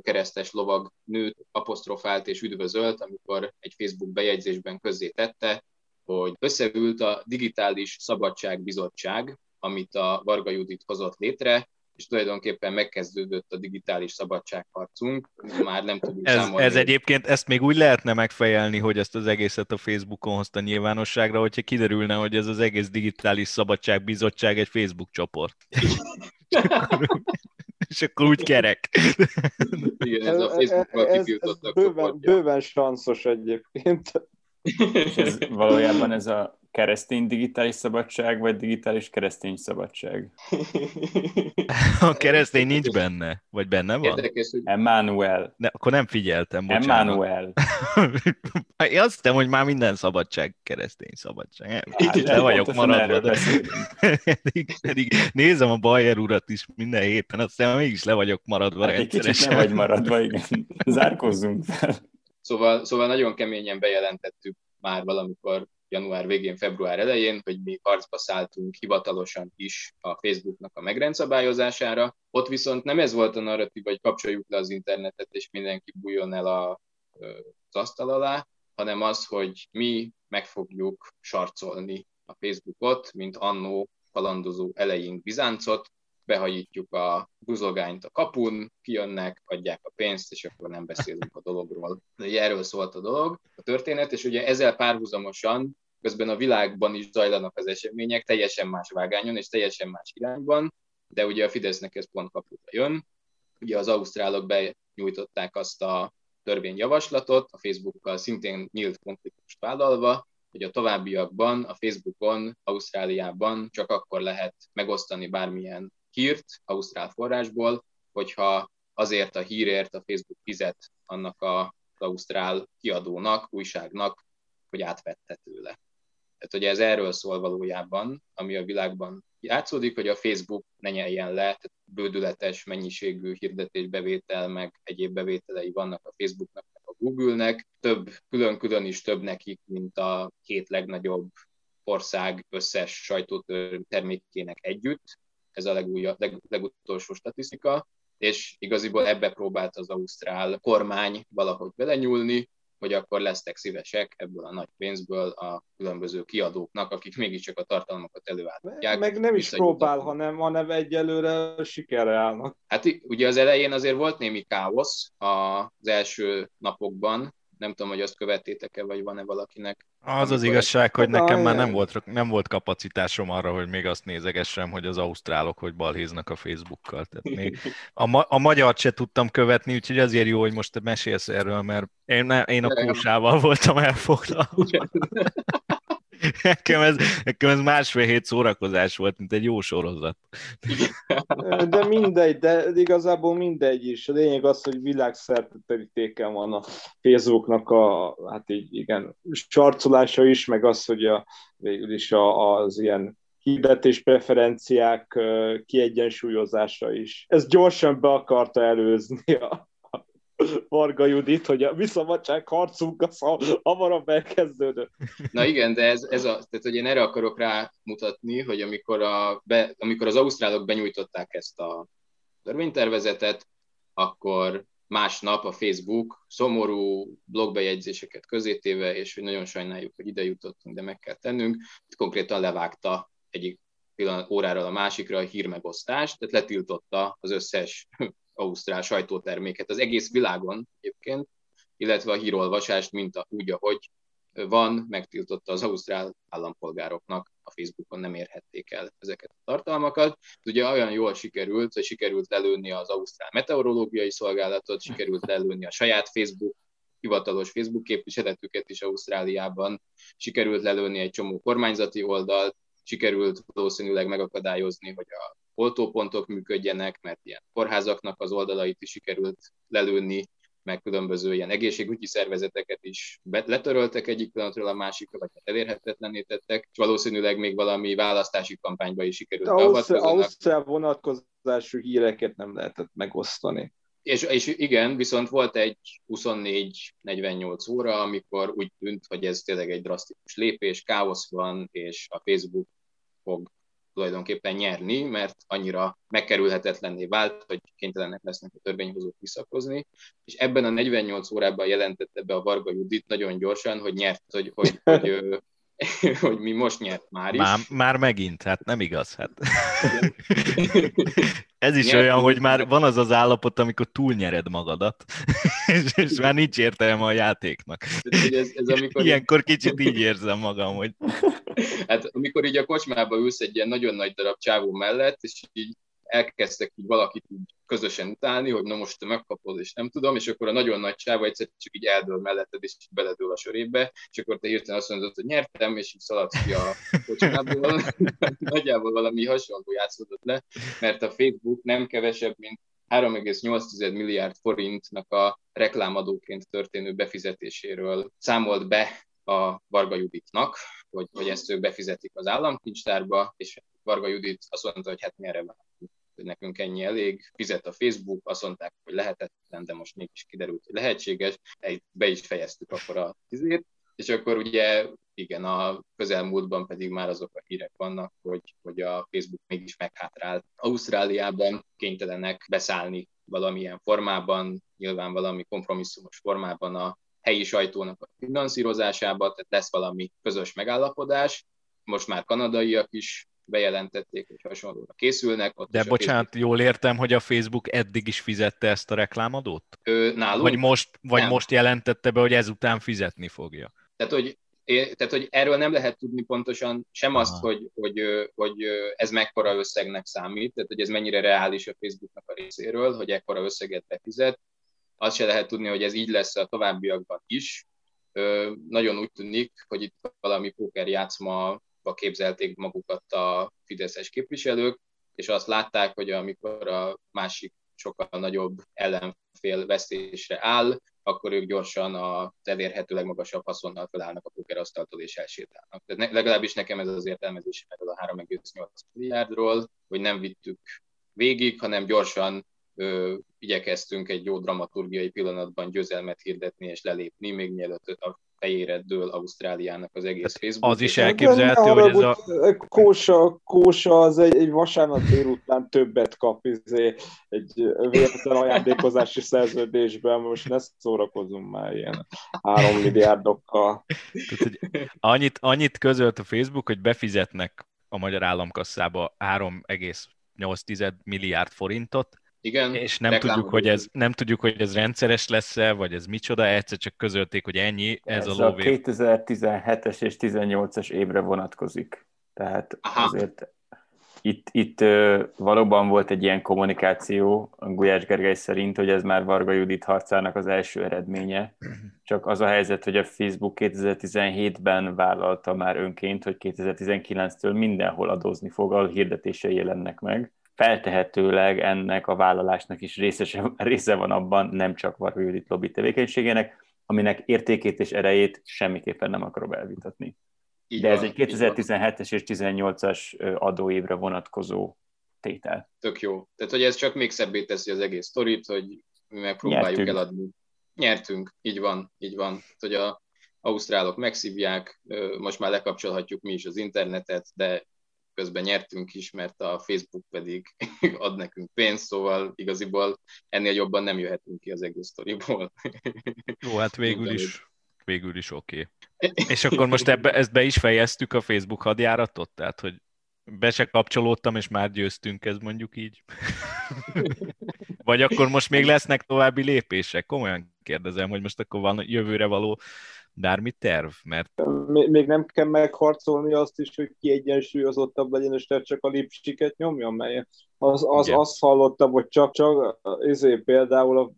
keresztes lovag nőt apostrofált és üdvözölt, amikor egy Facebook bejegyzésben közzé tette, hogy összeült a Digitális Szabadságbizottság, amit a Varga Judit hozott létre, és tulajdonképpen megkezdődött a digitális szabadságharcunk, már nem tudjuk ez, számolni. Ez egyébként, ezt még úgy lehetne megfejelni, hogy ezt az egészet a Facebookon hozta nyilvánosságra, hogyha kiderülne, hogy ez az egész digitális szabadságbizottság egy Facebook csoport. [LAUGHS] és akkor úgy kerek. Igen, ez a ez, ez bőven, bőven sanszos egyébként. És ez valójában ez a keresztény digitális szabadság, vagy digitális keresztény szabadság? [LAUGHS] A keresztény nincs benne? Vagy benne van? Érdekes, hogy... Emmanuel. Ne, akkor nem figyeltem, bocsánat. Emmanuel. [LAUGHS] Én azt hiszem, hogy már minden szabadság keresztény szabadság. Hát, le vagyok maradva. De... pedig, pedig nézem a Bayer urat is minden héten, azt hiszem, mégis le vagyok maradva hát rendszeresen. Egy kicsit nem vagy maradva, igen. Zárkozzunk fel. Szóval, szóval nagyon keményen bejelentettük már valamikor január végén, február elején, hogy mi harcba szálltunk hivatalosan is a Facebooknak a megrendszabályozására. Ott viszont nem ez volt a narratív, hogy kapcsoljuk le az internetet, és mindenki bújjon el a, az asztal alá, hanem az, hogy mi meg fogjuk sarcolni a Facebookot, mint annó kalandozó elején Bizáncot, behajítjuk a buzogányt a kapun, kijönnek, adják a pénzt, és akkor nem beszélünk a dologról. Ugye erről szólt a dolog, a történet, és ugye ezzel párhuzamosan közben a világban is zajlanak az események, teljesen más vágányon és teljesen más irányban, de ugye a Fidesznek ez pont kaputa jön. Ugye az ausztrálok benyújtották azt a törvényjavaslatot, a Facebookkal szintén nyílt konfliktust vállalva, hogy a továbbiakban a Facebookon, Ausztráliában csak akkor lehet megosztani bármilyen hírt ausztrál forrásból, hogyha azért a hírért a Facebook fizet annak a ausztrál kiadónak, újságnak, hogy átvette tőle. Tehát ugye ez erről szól valójában, ami a világban játszódik, hogy a Facebook ne nyeljen le, tehát bődületes mennyiségű hirdetésbevétel, meg egyéb bevételei vannak a Facebooknak, meg a Google-nek. Több, külön-külön is több nekik, mint a két legnagyobb ország összes sajtótermékének együtt. Ez a legújabb, leg, legutolsó statisztika, és igaziból ebbe próbált az ausztrál kormány valahogy belenyúlni, hogy akkor lesznek szívesek ebből a nagy pénzből a különböző kiadóknak, akik mégiscsak a tartalmakat előállítják. Meg nem is próbál, hanem, hanem egyelőre sikerre állnak. Hát ugye az elején azért volt némi káosz az első napokban, nem tudom, hogy azt követtétek-e, vagy van-e valakinek. Az az igazság, hogy nekem már nem volt, nem volt kapacitásom arra, hogy még azt nézegessem, hogy az ausztrálok hogy balhéznak a Facebookkal. Tehát még a, ma- a magyart se tudtam követni, úgyhogy azért jó, hogy most te mesélsz erről, mert én, ne, én a kósával voltam elfoglalva. [LAUGHS] nekem, ez, nekem ez másfél hét szórakozás volt, mint egy jó sorozat. De mindegy, de igazából mindegy is. A lényeg az, hogy világszerte terítéken van a Facebooknak a, hát így igen, sarcolása is, meg az, hogy a, végül is a, az ilyen hirdetés preferenciák kiegyensúlyozása is. Ez gyorsan be akarta előzni a Varga Judit, hogy a visszamadság harcunk az hamarabb elkezdődött. Na igen, de ez, ez a, tehát hogy én erre akarok rámutatni, hogy amikor, a, be, amikor az ausztrálok benyújtották ezt a törvénytervezetet, akkor másnap a Facebook szomorú blogbejegyzéseket közétéve, és hogy nagyon sajnáljuk, hogy ide jutottunk, de meg kell tennünk, konkrétan levágta egyik pillanat óráról a másikra a hírmegosztást, tehát letiltotta az összes ausztrál sajtóterméket az egész világon egyébként, illetve a hírolvasást, mint a, úgy, ahogy van, megtiltotta az ausztrál állampolgároknak, a Facebookon nem érhették el ezeket a tartalmakat. Ugye olyan jól sikerült, hogy sikerült lelőni az ausztrál meteorológiai szolgálatot, sikerült lelőni a saját Facebook hivatalos Facebook képviseletüket is Ausztráliában, sikerült lelőni egy csomó kormányzati oldalt, sikerült valószínűleg megakadályozni, hogy a oltópontok működjenek, mert ilyen kórházaknak az oldalait is sikerült lelőni, meg különböző ilyen egészségügyi szervezeteket is letöröltek egyik pillanatról a másikra, vagy hát elérhetetlené tettek, és valószínűleg még valami választási kampányba is sikerült beavatkozzanak. Ausztrál vonatkozású híreket nem lehetett megosztani. És, és igen, viszont volt egy 24-48 óra, amikor úgy tűnt, hogy ez tényleg egy drasztikus lépés, káosz van, és a Facebook fog tulajdonképpen nyerni, mert annyira megkerülhetetlenné vált, hogy kénytelenek lesznek a törvényhozók visszakozni. És ebben a 48 órában jelentette be a Varga Judit nagyon gyorsan, hogy nyert, hogy, hogy, hogy [LAUGHS] hogy mi most nyert már is. Már, már megint, hát nem igaz. Hát. [LAUGHS] Ez is nyert, olyan, hogy már van az az állapot, amikor túlnyered magadat, [LAUGHS] és, és már nincs értelme a játéknak. Ez, ez amikor Ilyenkor kicsit így érzem magam, hogy... Hát amikor így a kocsmába ülsz egy ilyen nagyon nagy darab csávó mellett, és így elkezdtek így valakit így közösen utálni, hogy na most te megkapod, és nem tudom, és akkor a nagyon nagy csáva egyszer csak így eldől melletted, és beledől a sörébe, és akkor te hirtelen azt mondod, hogy nyertem, és így szaladsz ki a kocsmából. [LAUGHS] Nagyjából valami hasonló játszódott le, mert a Facebook nem kevesebb, mint 3,8 milliárd forintnak a reklámadóként történő befizetéséről számolt be a Varga Juditnak, hogy, hogy ezt ők befizetik az államkincstárba, és Varga Judit azt mondta, hogy hát mi erre hogy nekünk ennyi elég, fizet a Facebook, azt mondták, hogy lehetetlen, de most mégis kiderült, hogy lehetséges, be is fejeztük akkor a tizét, és akkor ugye igen, a közelmúltban pedig már azok a hírek vannak, hogy, hogy a Facebook mégis meghátrált. Ausztráliában kénytelenek beszállni valamilyen formában, nyilván valami kompromisszumos formában a helyi sajtónak a finanszírozásába, tehát lesz valami közös megállapodás. Most már kanadaiak is bejelentették, hogy hasonlóra készülnek. Ott De bocsánat, Facebook... jól értem, hogy a Facebook eddig is fizette ezt a reklámadót? Ö, nálunk? Vagy most, vagy most jelentette be, hogy ezután fizetni fogja? Tehát, hogy tehát, hogy erről nem lehet tudni pontosan sem azt, hogy, hogy, hogy ez mekkora összegnek számít, tehát hogy ez mennyire reális a Facebooknak a részéről, hogy ekkora összeget befizet. Azt se lehet tudni, hogy ez így lesz a továbbiakban is. Nagyon úgy tűnik, hogy itt valami póker játszma képzelték magukat a fideszes képviselők, és azt látták, hogy amikor a másik sokkal nagyobb ellenfél vesztésre áll, akkor ők gyorsan az elérhető legmagasabb haszonnal felállnak a pókerasztaltól és elsétálnak. Tehát legalábbis nekem ez az értelmezésem erről a 3,8 milliárdról, hogy nem vittük végig, hanem gyorsan ö, igyekeztünk egy jó dramaturgiai pillanatban győzelmet hirdetni és lelépni, még mielőtt a fejére dől Ausztráliának az egész Facebook. Az is elképzelhető, hogy ez a... Kósa, Kósa az egy, egy vasárnap délután többet kap izé, egy véletlen ajándékozási szerződésben, most ne szórakozunk már ilyen három milliárdokkal. Tehát, hogy annyit, annyit közölt a Facebook, hogy befizetnek a magyar államkasszába 3,8 milliárd forintot, igen, és nem tudjuk, hogy ez, nem tudjuk, hogy ez rendszeres lesz-e, vagy ez micsoda, egyszer csak közölték, hogy ennyi, ez, ez a lóvé. a 2017-es és 18-as évre vonatkozik. Tehát Aha. azért itt, itt valóban volt egy ilyen kommunikáció a Gulyás Gergely szerint, hogy ez már Varga Judit harcának az első eredménye. Csak az a helyzet, hogy a Facebook 2017-ben vállalta már önként, hogy 2019-től mindenhol adózni fog, ahol hirdetései jelennek meg feltehetőleg ennek a vállalásnak is részese, része van abban, nem csak Varga Judit lobby tevékenységének, aminek értékét és erejét semmiképpen nem akarom elvitatni. Így De van, ez egy 2017-es és 18-as adóévre vonatkozó tétel. Tök jó. Tehát, hogy ez csak még szebbé teszi az egész sztorit, hogy mi megpróbáljuk Nyertünk. eladni. Nyertünk, így van, így van. Hogy a ausztrálok megszívják, most már lekapcsolhatjuk mi is az internetet, de közben nyertünk is, mert a Facebook pedig [LAUGHS] ad nekünk pénzt, szóval igaziból ennél jobban nem jöhetünk ki az egész sztoriból. [LAUGHS] Jó, hát végül is, végül is oké. Okay. [LAUGHS] És akkor most ebbe, ezt be is fejeztük a Facebook hadjáratot? Tehát, hogy be se kapcsolódtam, és már győztünk, ez mondjuk így. Vagy akkor most még lesznek további lépések? Komolyan kérdezem, hogy most akkor van jövőre való bármi terv? Mert... Még nem kell megharcolni azt is, hogy kiegyensúlyozottabb legyen, és csak a lipsiket nyomja, mely az, az, azt hallottam, hogy csak, csak ezért például a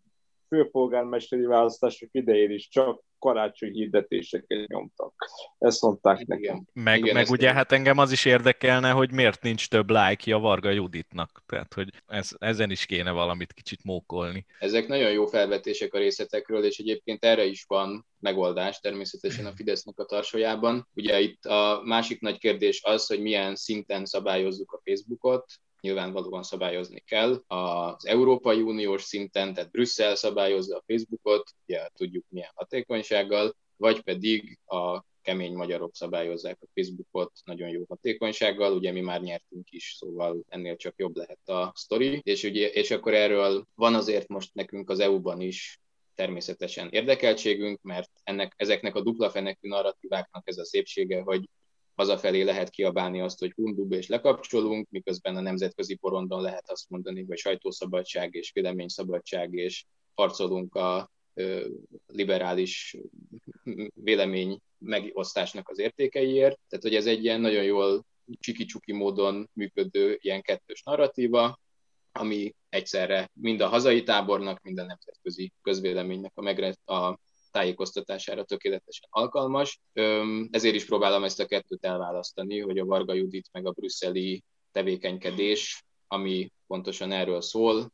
főpolgármesteri választások idején is csak karácsony hirdetéseket nyomtak. Ezt mondták Igen. nekem. Meg, Igen, meg ugye hát engem az is érdekelne, hogy miért nincs több like a Varga Juditnak. Tehát, hogy ez, ezen is kéne valamit kicsit mókolni. Ezek nagyon jó felvetések a részletekről, és egyébként erre is van megoldás természetesen a Fidesznek a tarsójában. Ugye itt a másik nagy kérdés az, hogy milyen szinten szabályozzuk a Facebookot, nyilvánvalóan szabályozni kell. Az Európai Uniós szinten, tehát Brüsszel szabályozza a Facebookot, ugye tudjuk milyen hatékonysággal, vagy pedig a kemény magyarok szabályozzák a Facebookot nagyon jó hatékonysággal, ugye mi már nyertünk is, szóval ennél csak jobb lehet a sztori, és, ugye, és akkor erről van azért most nekünk az EU-ban is természetesen érdekeltségünk, mert ennek, ezeknek a dupla fenekű narratíváknak ez a szépsége, hogy hazafelé lehet kiabálni azt, hogy hundub és lekapcsolunk, miközben a nemzetközi porondon lehet azt mondani, hogy sajtószabadság és véleményszabadság, és harcolunk a liberális vélemény megosztásnak az értékeiért. Tehát, hogy ez egy ilyen nagyon jól csiki-csuki módon működő ilyen kettős narratíva, ami egyszerre mind a hazai tábornak, mind a nemzetközi közvéleménynek a, megre- a tájékoztatására tökéletesen alkalmas. Ezért is próbálom ezt a kettőt elválasztani, hogy a Varga Judit meg a brüsszeli tevékenykedés, ami pontosan erről szól,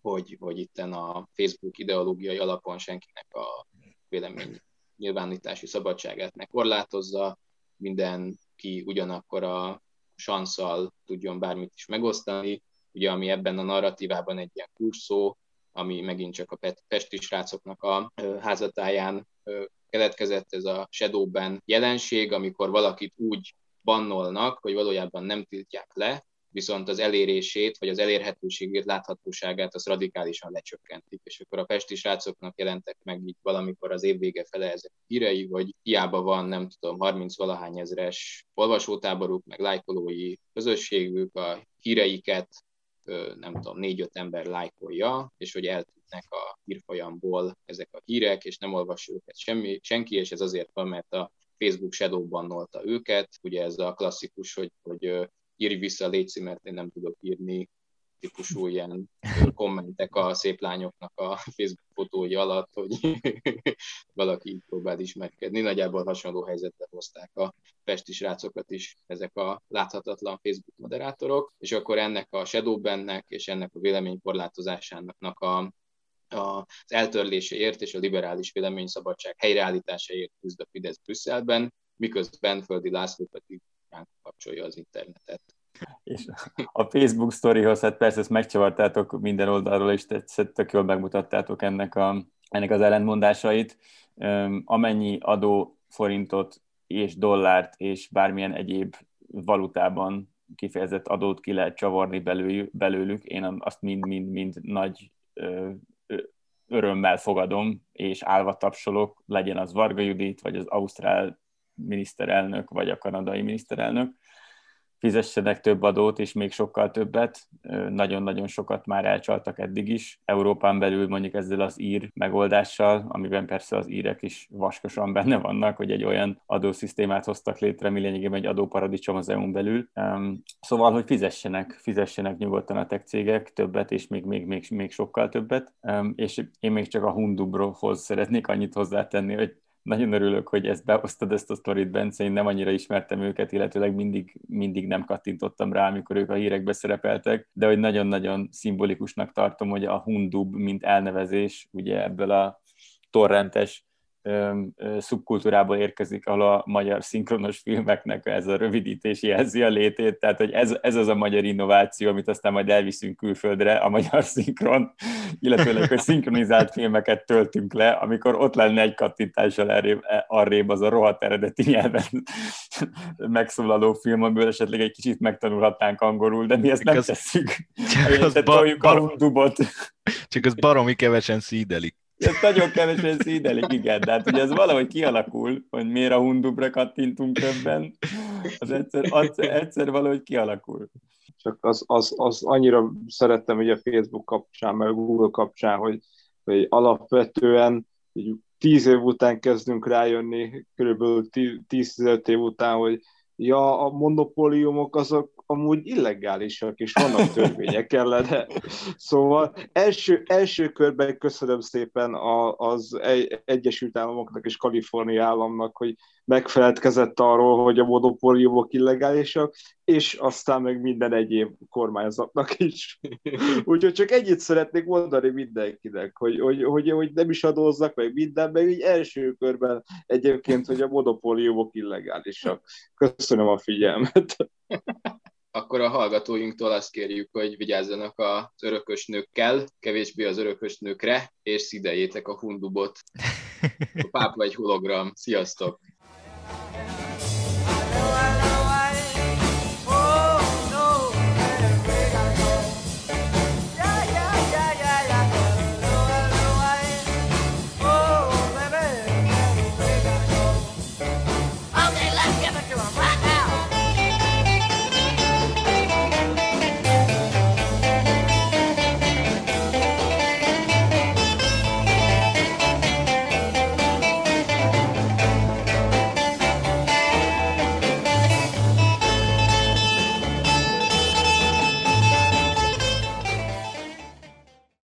hogy, hogy itten a Facebook ideológiai alapon senkinek a vélemény nyilvánítási szabadságát ne korlátozza, mindenki ugyanakkor a sanszal tudjon bármit is megosztani, ugye ami ebben a narratívában egy ilyen kurszó, ami megint csak a pesti srácoknak a házatáján keletkezett, ez a shadowban jelenség, amikor valakit úgy bannolnak, hogy valójában nem tiltják le, viszont az elérését, vagy az elérhetőségét, láthatóságát az radikálisan lecsökkentik. És akkor a pesti srácoknak jelentek meg így valamikor az év vége fele ezek hírei, hogy hiába van, nem tudom, 30 valahány ezres olvasótáboruk, meg lájkolói közösségük, a híreiket nem tudom, négy-öt ember lájkolja, és hogy eltűnnek a hírfolyamból ezek a hírek, és nem olvassa őket semmi, senki, és ez azért van, mert a Facebook shadow bannolta őket. Ugye ez a klasszikus, hogy, hogy írj vissza, légy mert én nem tudok írni típusú ilyen kommentek a szép lányoknak a Facebook fotói alatt, hogy [LAUGHS] valaki így próbál ismerkedni. Nagyjából hasonló helyzetre hozták a pesti srácokat is ezek a láthatatlan Facebook moderátorok, és akkor ennek a shadowbannek és ennek a véleménykorlátozásának a az eltörléséért és a liberális véleményszabadság helyreállításáért küzd a Fidesz Brüsszelben, miközben Földi László pedig kapcsolja az internetet. És a Facebook sztorihoz, hát persze ezt megcsavartátok minden oldalról, és tetszett, tök jól megmutattátok ennek, a, ennek az ellentmondásait. Amennyi adó forintot és dollárt és bármilyen egyéb valutában kifejezett adót ki lehet csavarni belőlük, én azt mind-mind-mind nagy örömmel fogadom, és állva tapsolok, legyen az Varga Judit, vagy az Ausztrál miniszterelnök, vagy a kanadai miniszterelnök fizessenek több adót, és még sokkal többet. Nagyon-nagyon sokat már elcsaltak eddig is. Európán belül mondjuk ezzel az ír megoldással, amiben persze az írek is vaskosan benne vannak, hogy egy olyan adószisztémát hoztak létre, ami lényegében egy adóparadicsom az EU-n belül. Szóval, hogy fizessenek, fizessenek nyugodtan a tech cégek többet, és még, még, még, még sokkal többet. És én még csak a Hundubrohoz szeretnék annyit hozzátenni, hogy nagyon örülök, hogy ezt behoztad ezt a sztorit, Bence, én nem annyira ismertem őket, illetőleg mindig, mindig nem kattintottam rá, amikor ők a hírekbe szerepeltek, de hogy nagyon-nagyon szimbolikusnak tartom, hogy a Hundub, mint elnevezés, ugye ebből a torrentes szubkultúrából érkezik, ahol a magyar szinkronos filmeknek ez a rövidítés jelzi a létét, tehát hogy ez, ez az a magyar innováció, amit aztán majd elviszünk külföldre, a magyar szinkron, illetőleg, hogy szinkronizált filmeket töltünk le, amikor ott lenne egy kattintással arrébb, arrébb az a rohadt eredeti nyelven [LAUGHS] megszólaló film, amiből esetleg egy kicsit megtanulhatnánk angolul, de mi ezt nem tesszük. Csak az, ba- bar- csak az baromi kevesen szídelik. Ez nagyon kevesen szídelik, igen, de hát ugye ez valahogy kialakul, hogy miért a hundubra kattintunk többen, az egyszer, az egyszer valahogy kialakul. Csak az, az, az annyira szerettem a Facebook kapcsán, meg Google kapcsán, hogy, hogy alapvetően így tíz év után kezdünk rájönni, körülbelül 10-15 év után, hogy ja, a monopóliumok azok amúgy illegálisak, és vannak törvények ellene. Szóval első, első körben köszönöm szépen az Egyesült Államoknak és Kalifornia államnak, hogy megfeledkezett arról, hogy a monopóliumok illegálisak, és aztán meg minden egyéb kormányzatnak is. Úgyhogy csak ennyit szeretnék mondani mindenkinek, hogy, hogy, hogy, hogy nem is adózzak meg minden, meg így első körben egyébként, hogy a monopóliumok illegálisak. Köszönöm a figyelmet akkor a hallgatóinktól azt kérjük, hogy vigyázzanak az örökös nőkkel, kevésbé az örökös nőkre, és szideljétek a hundubot. A pápa egy hologram. Sziasztok!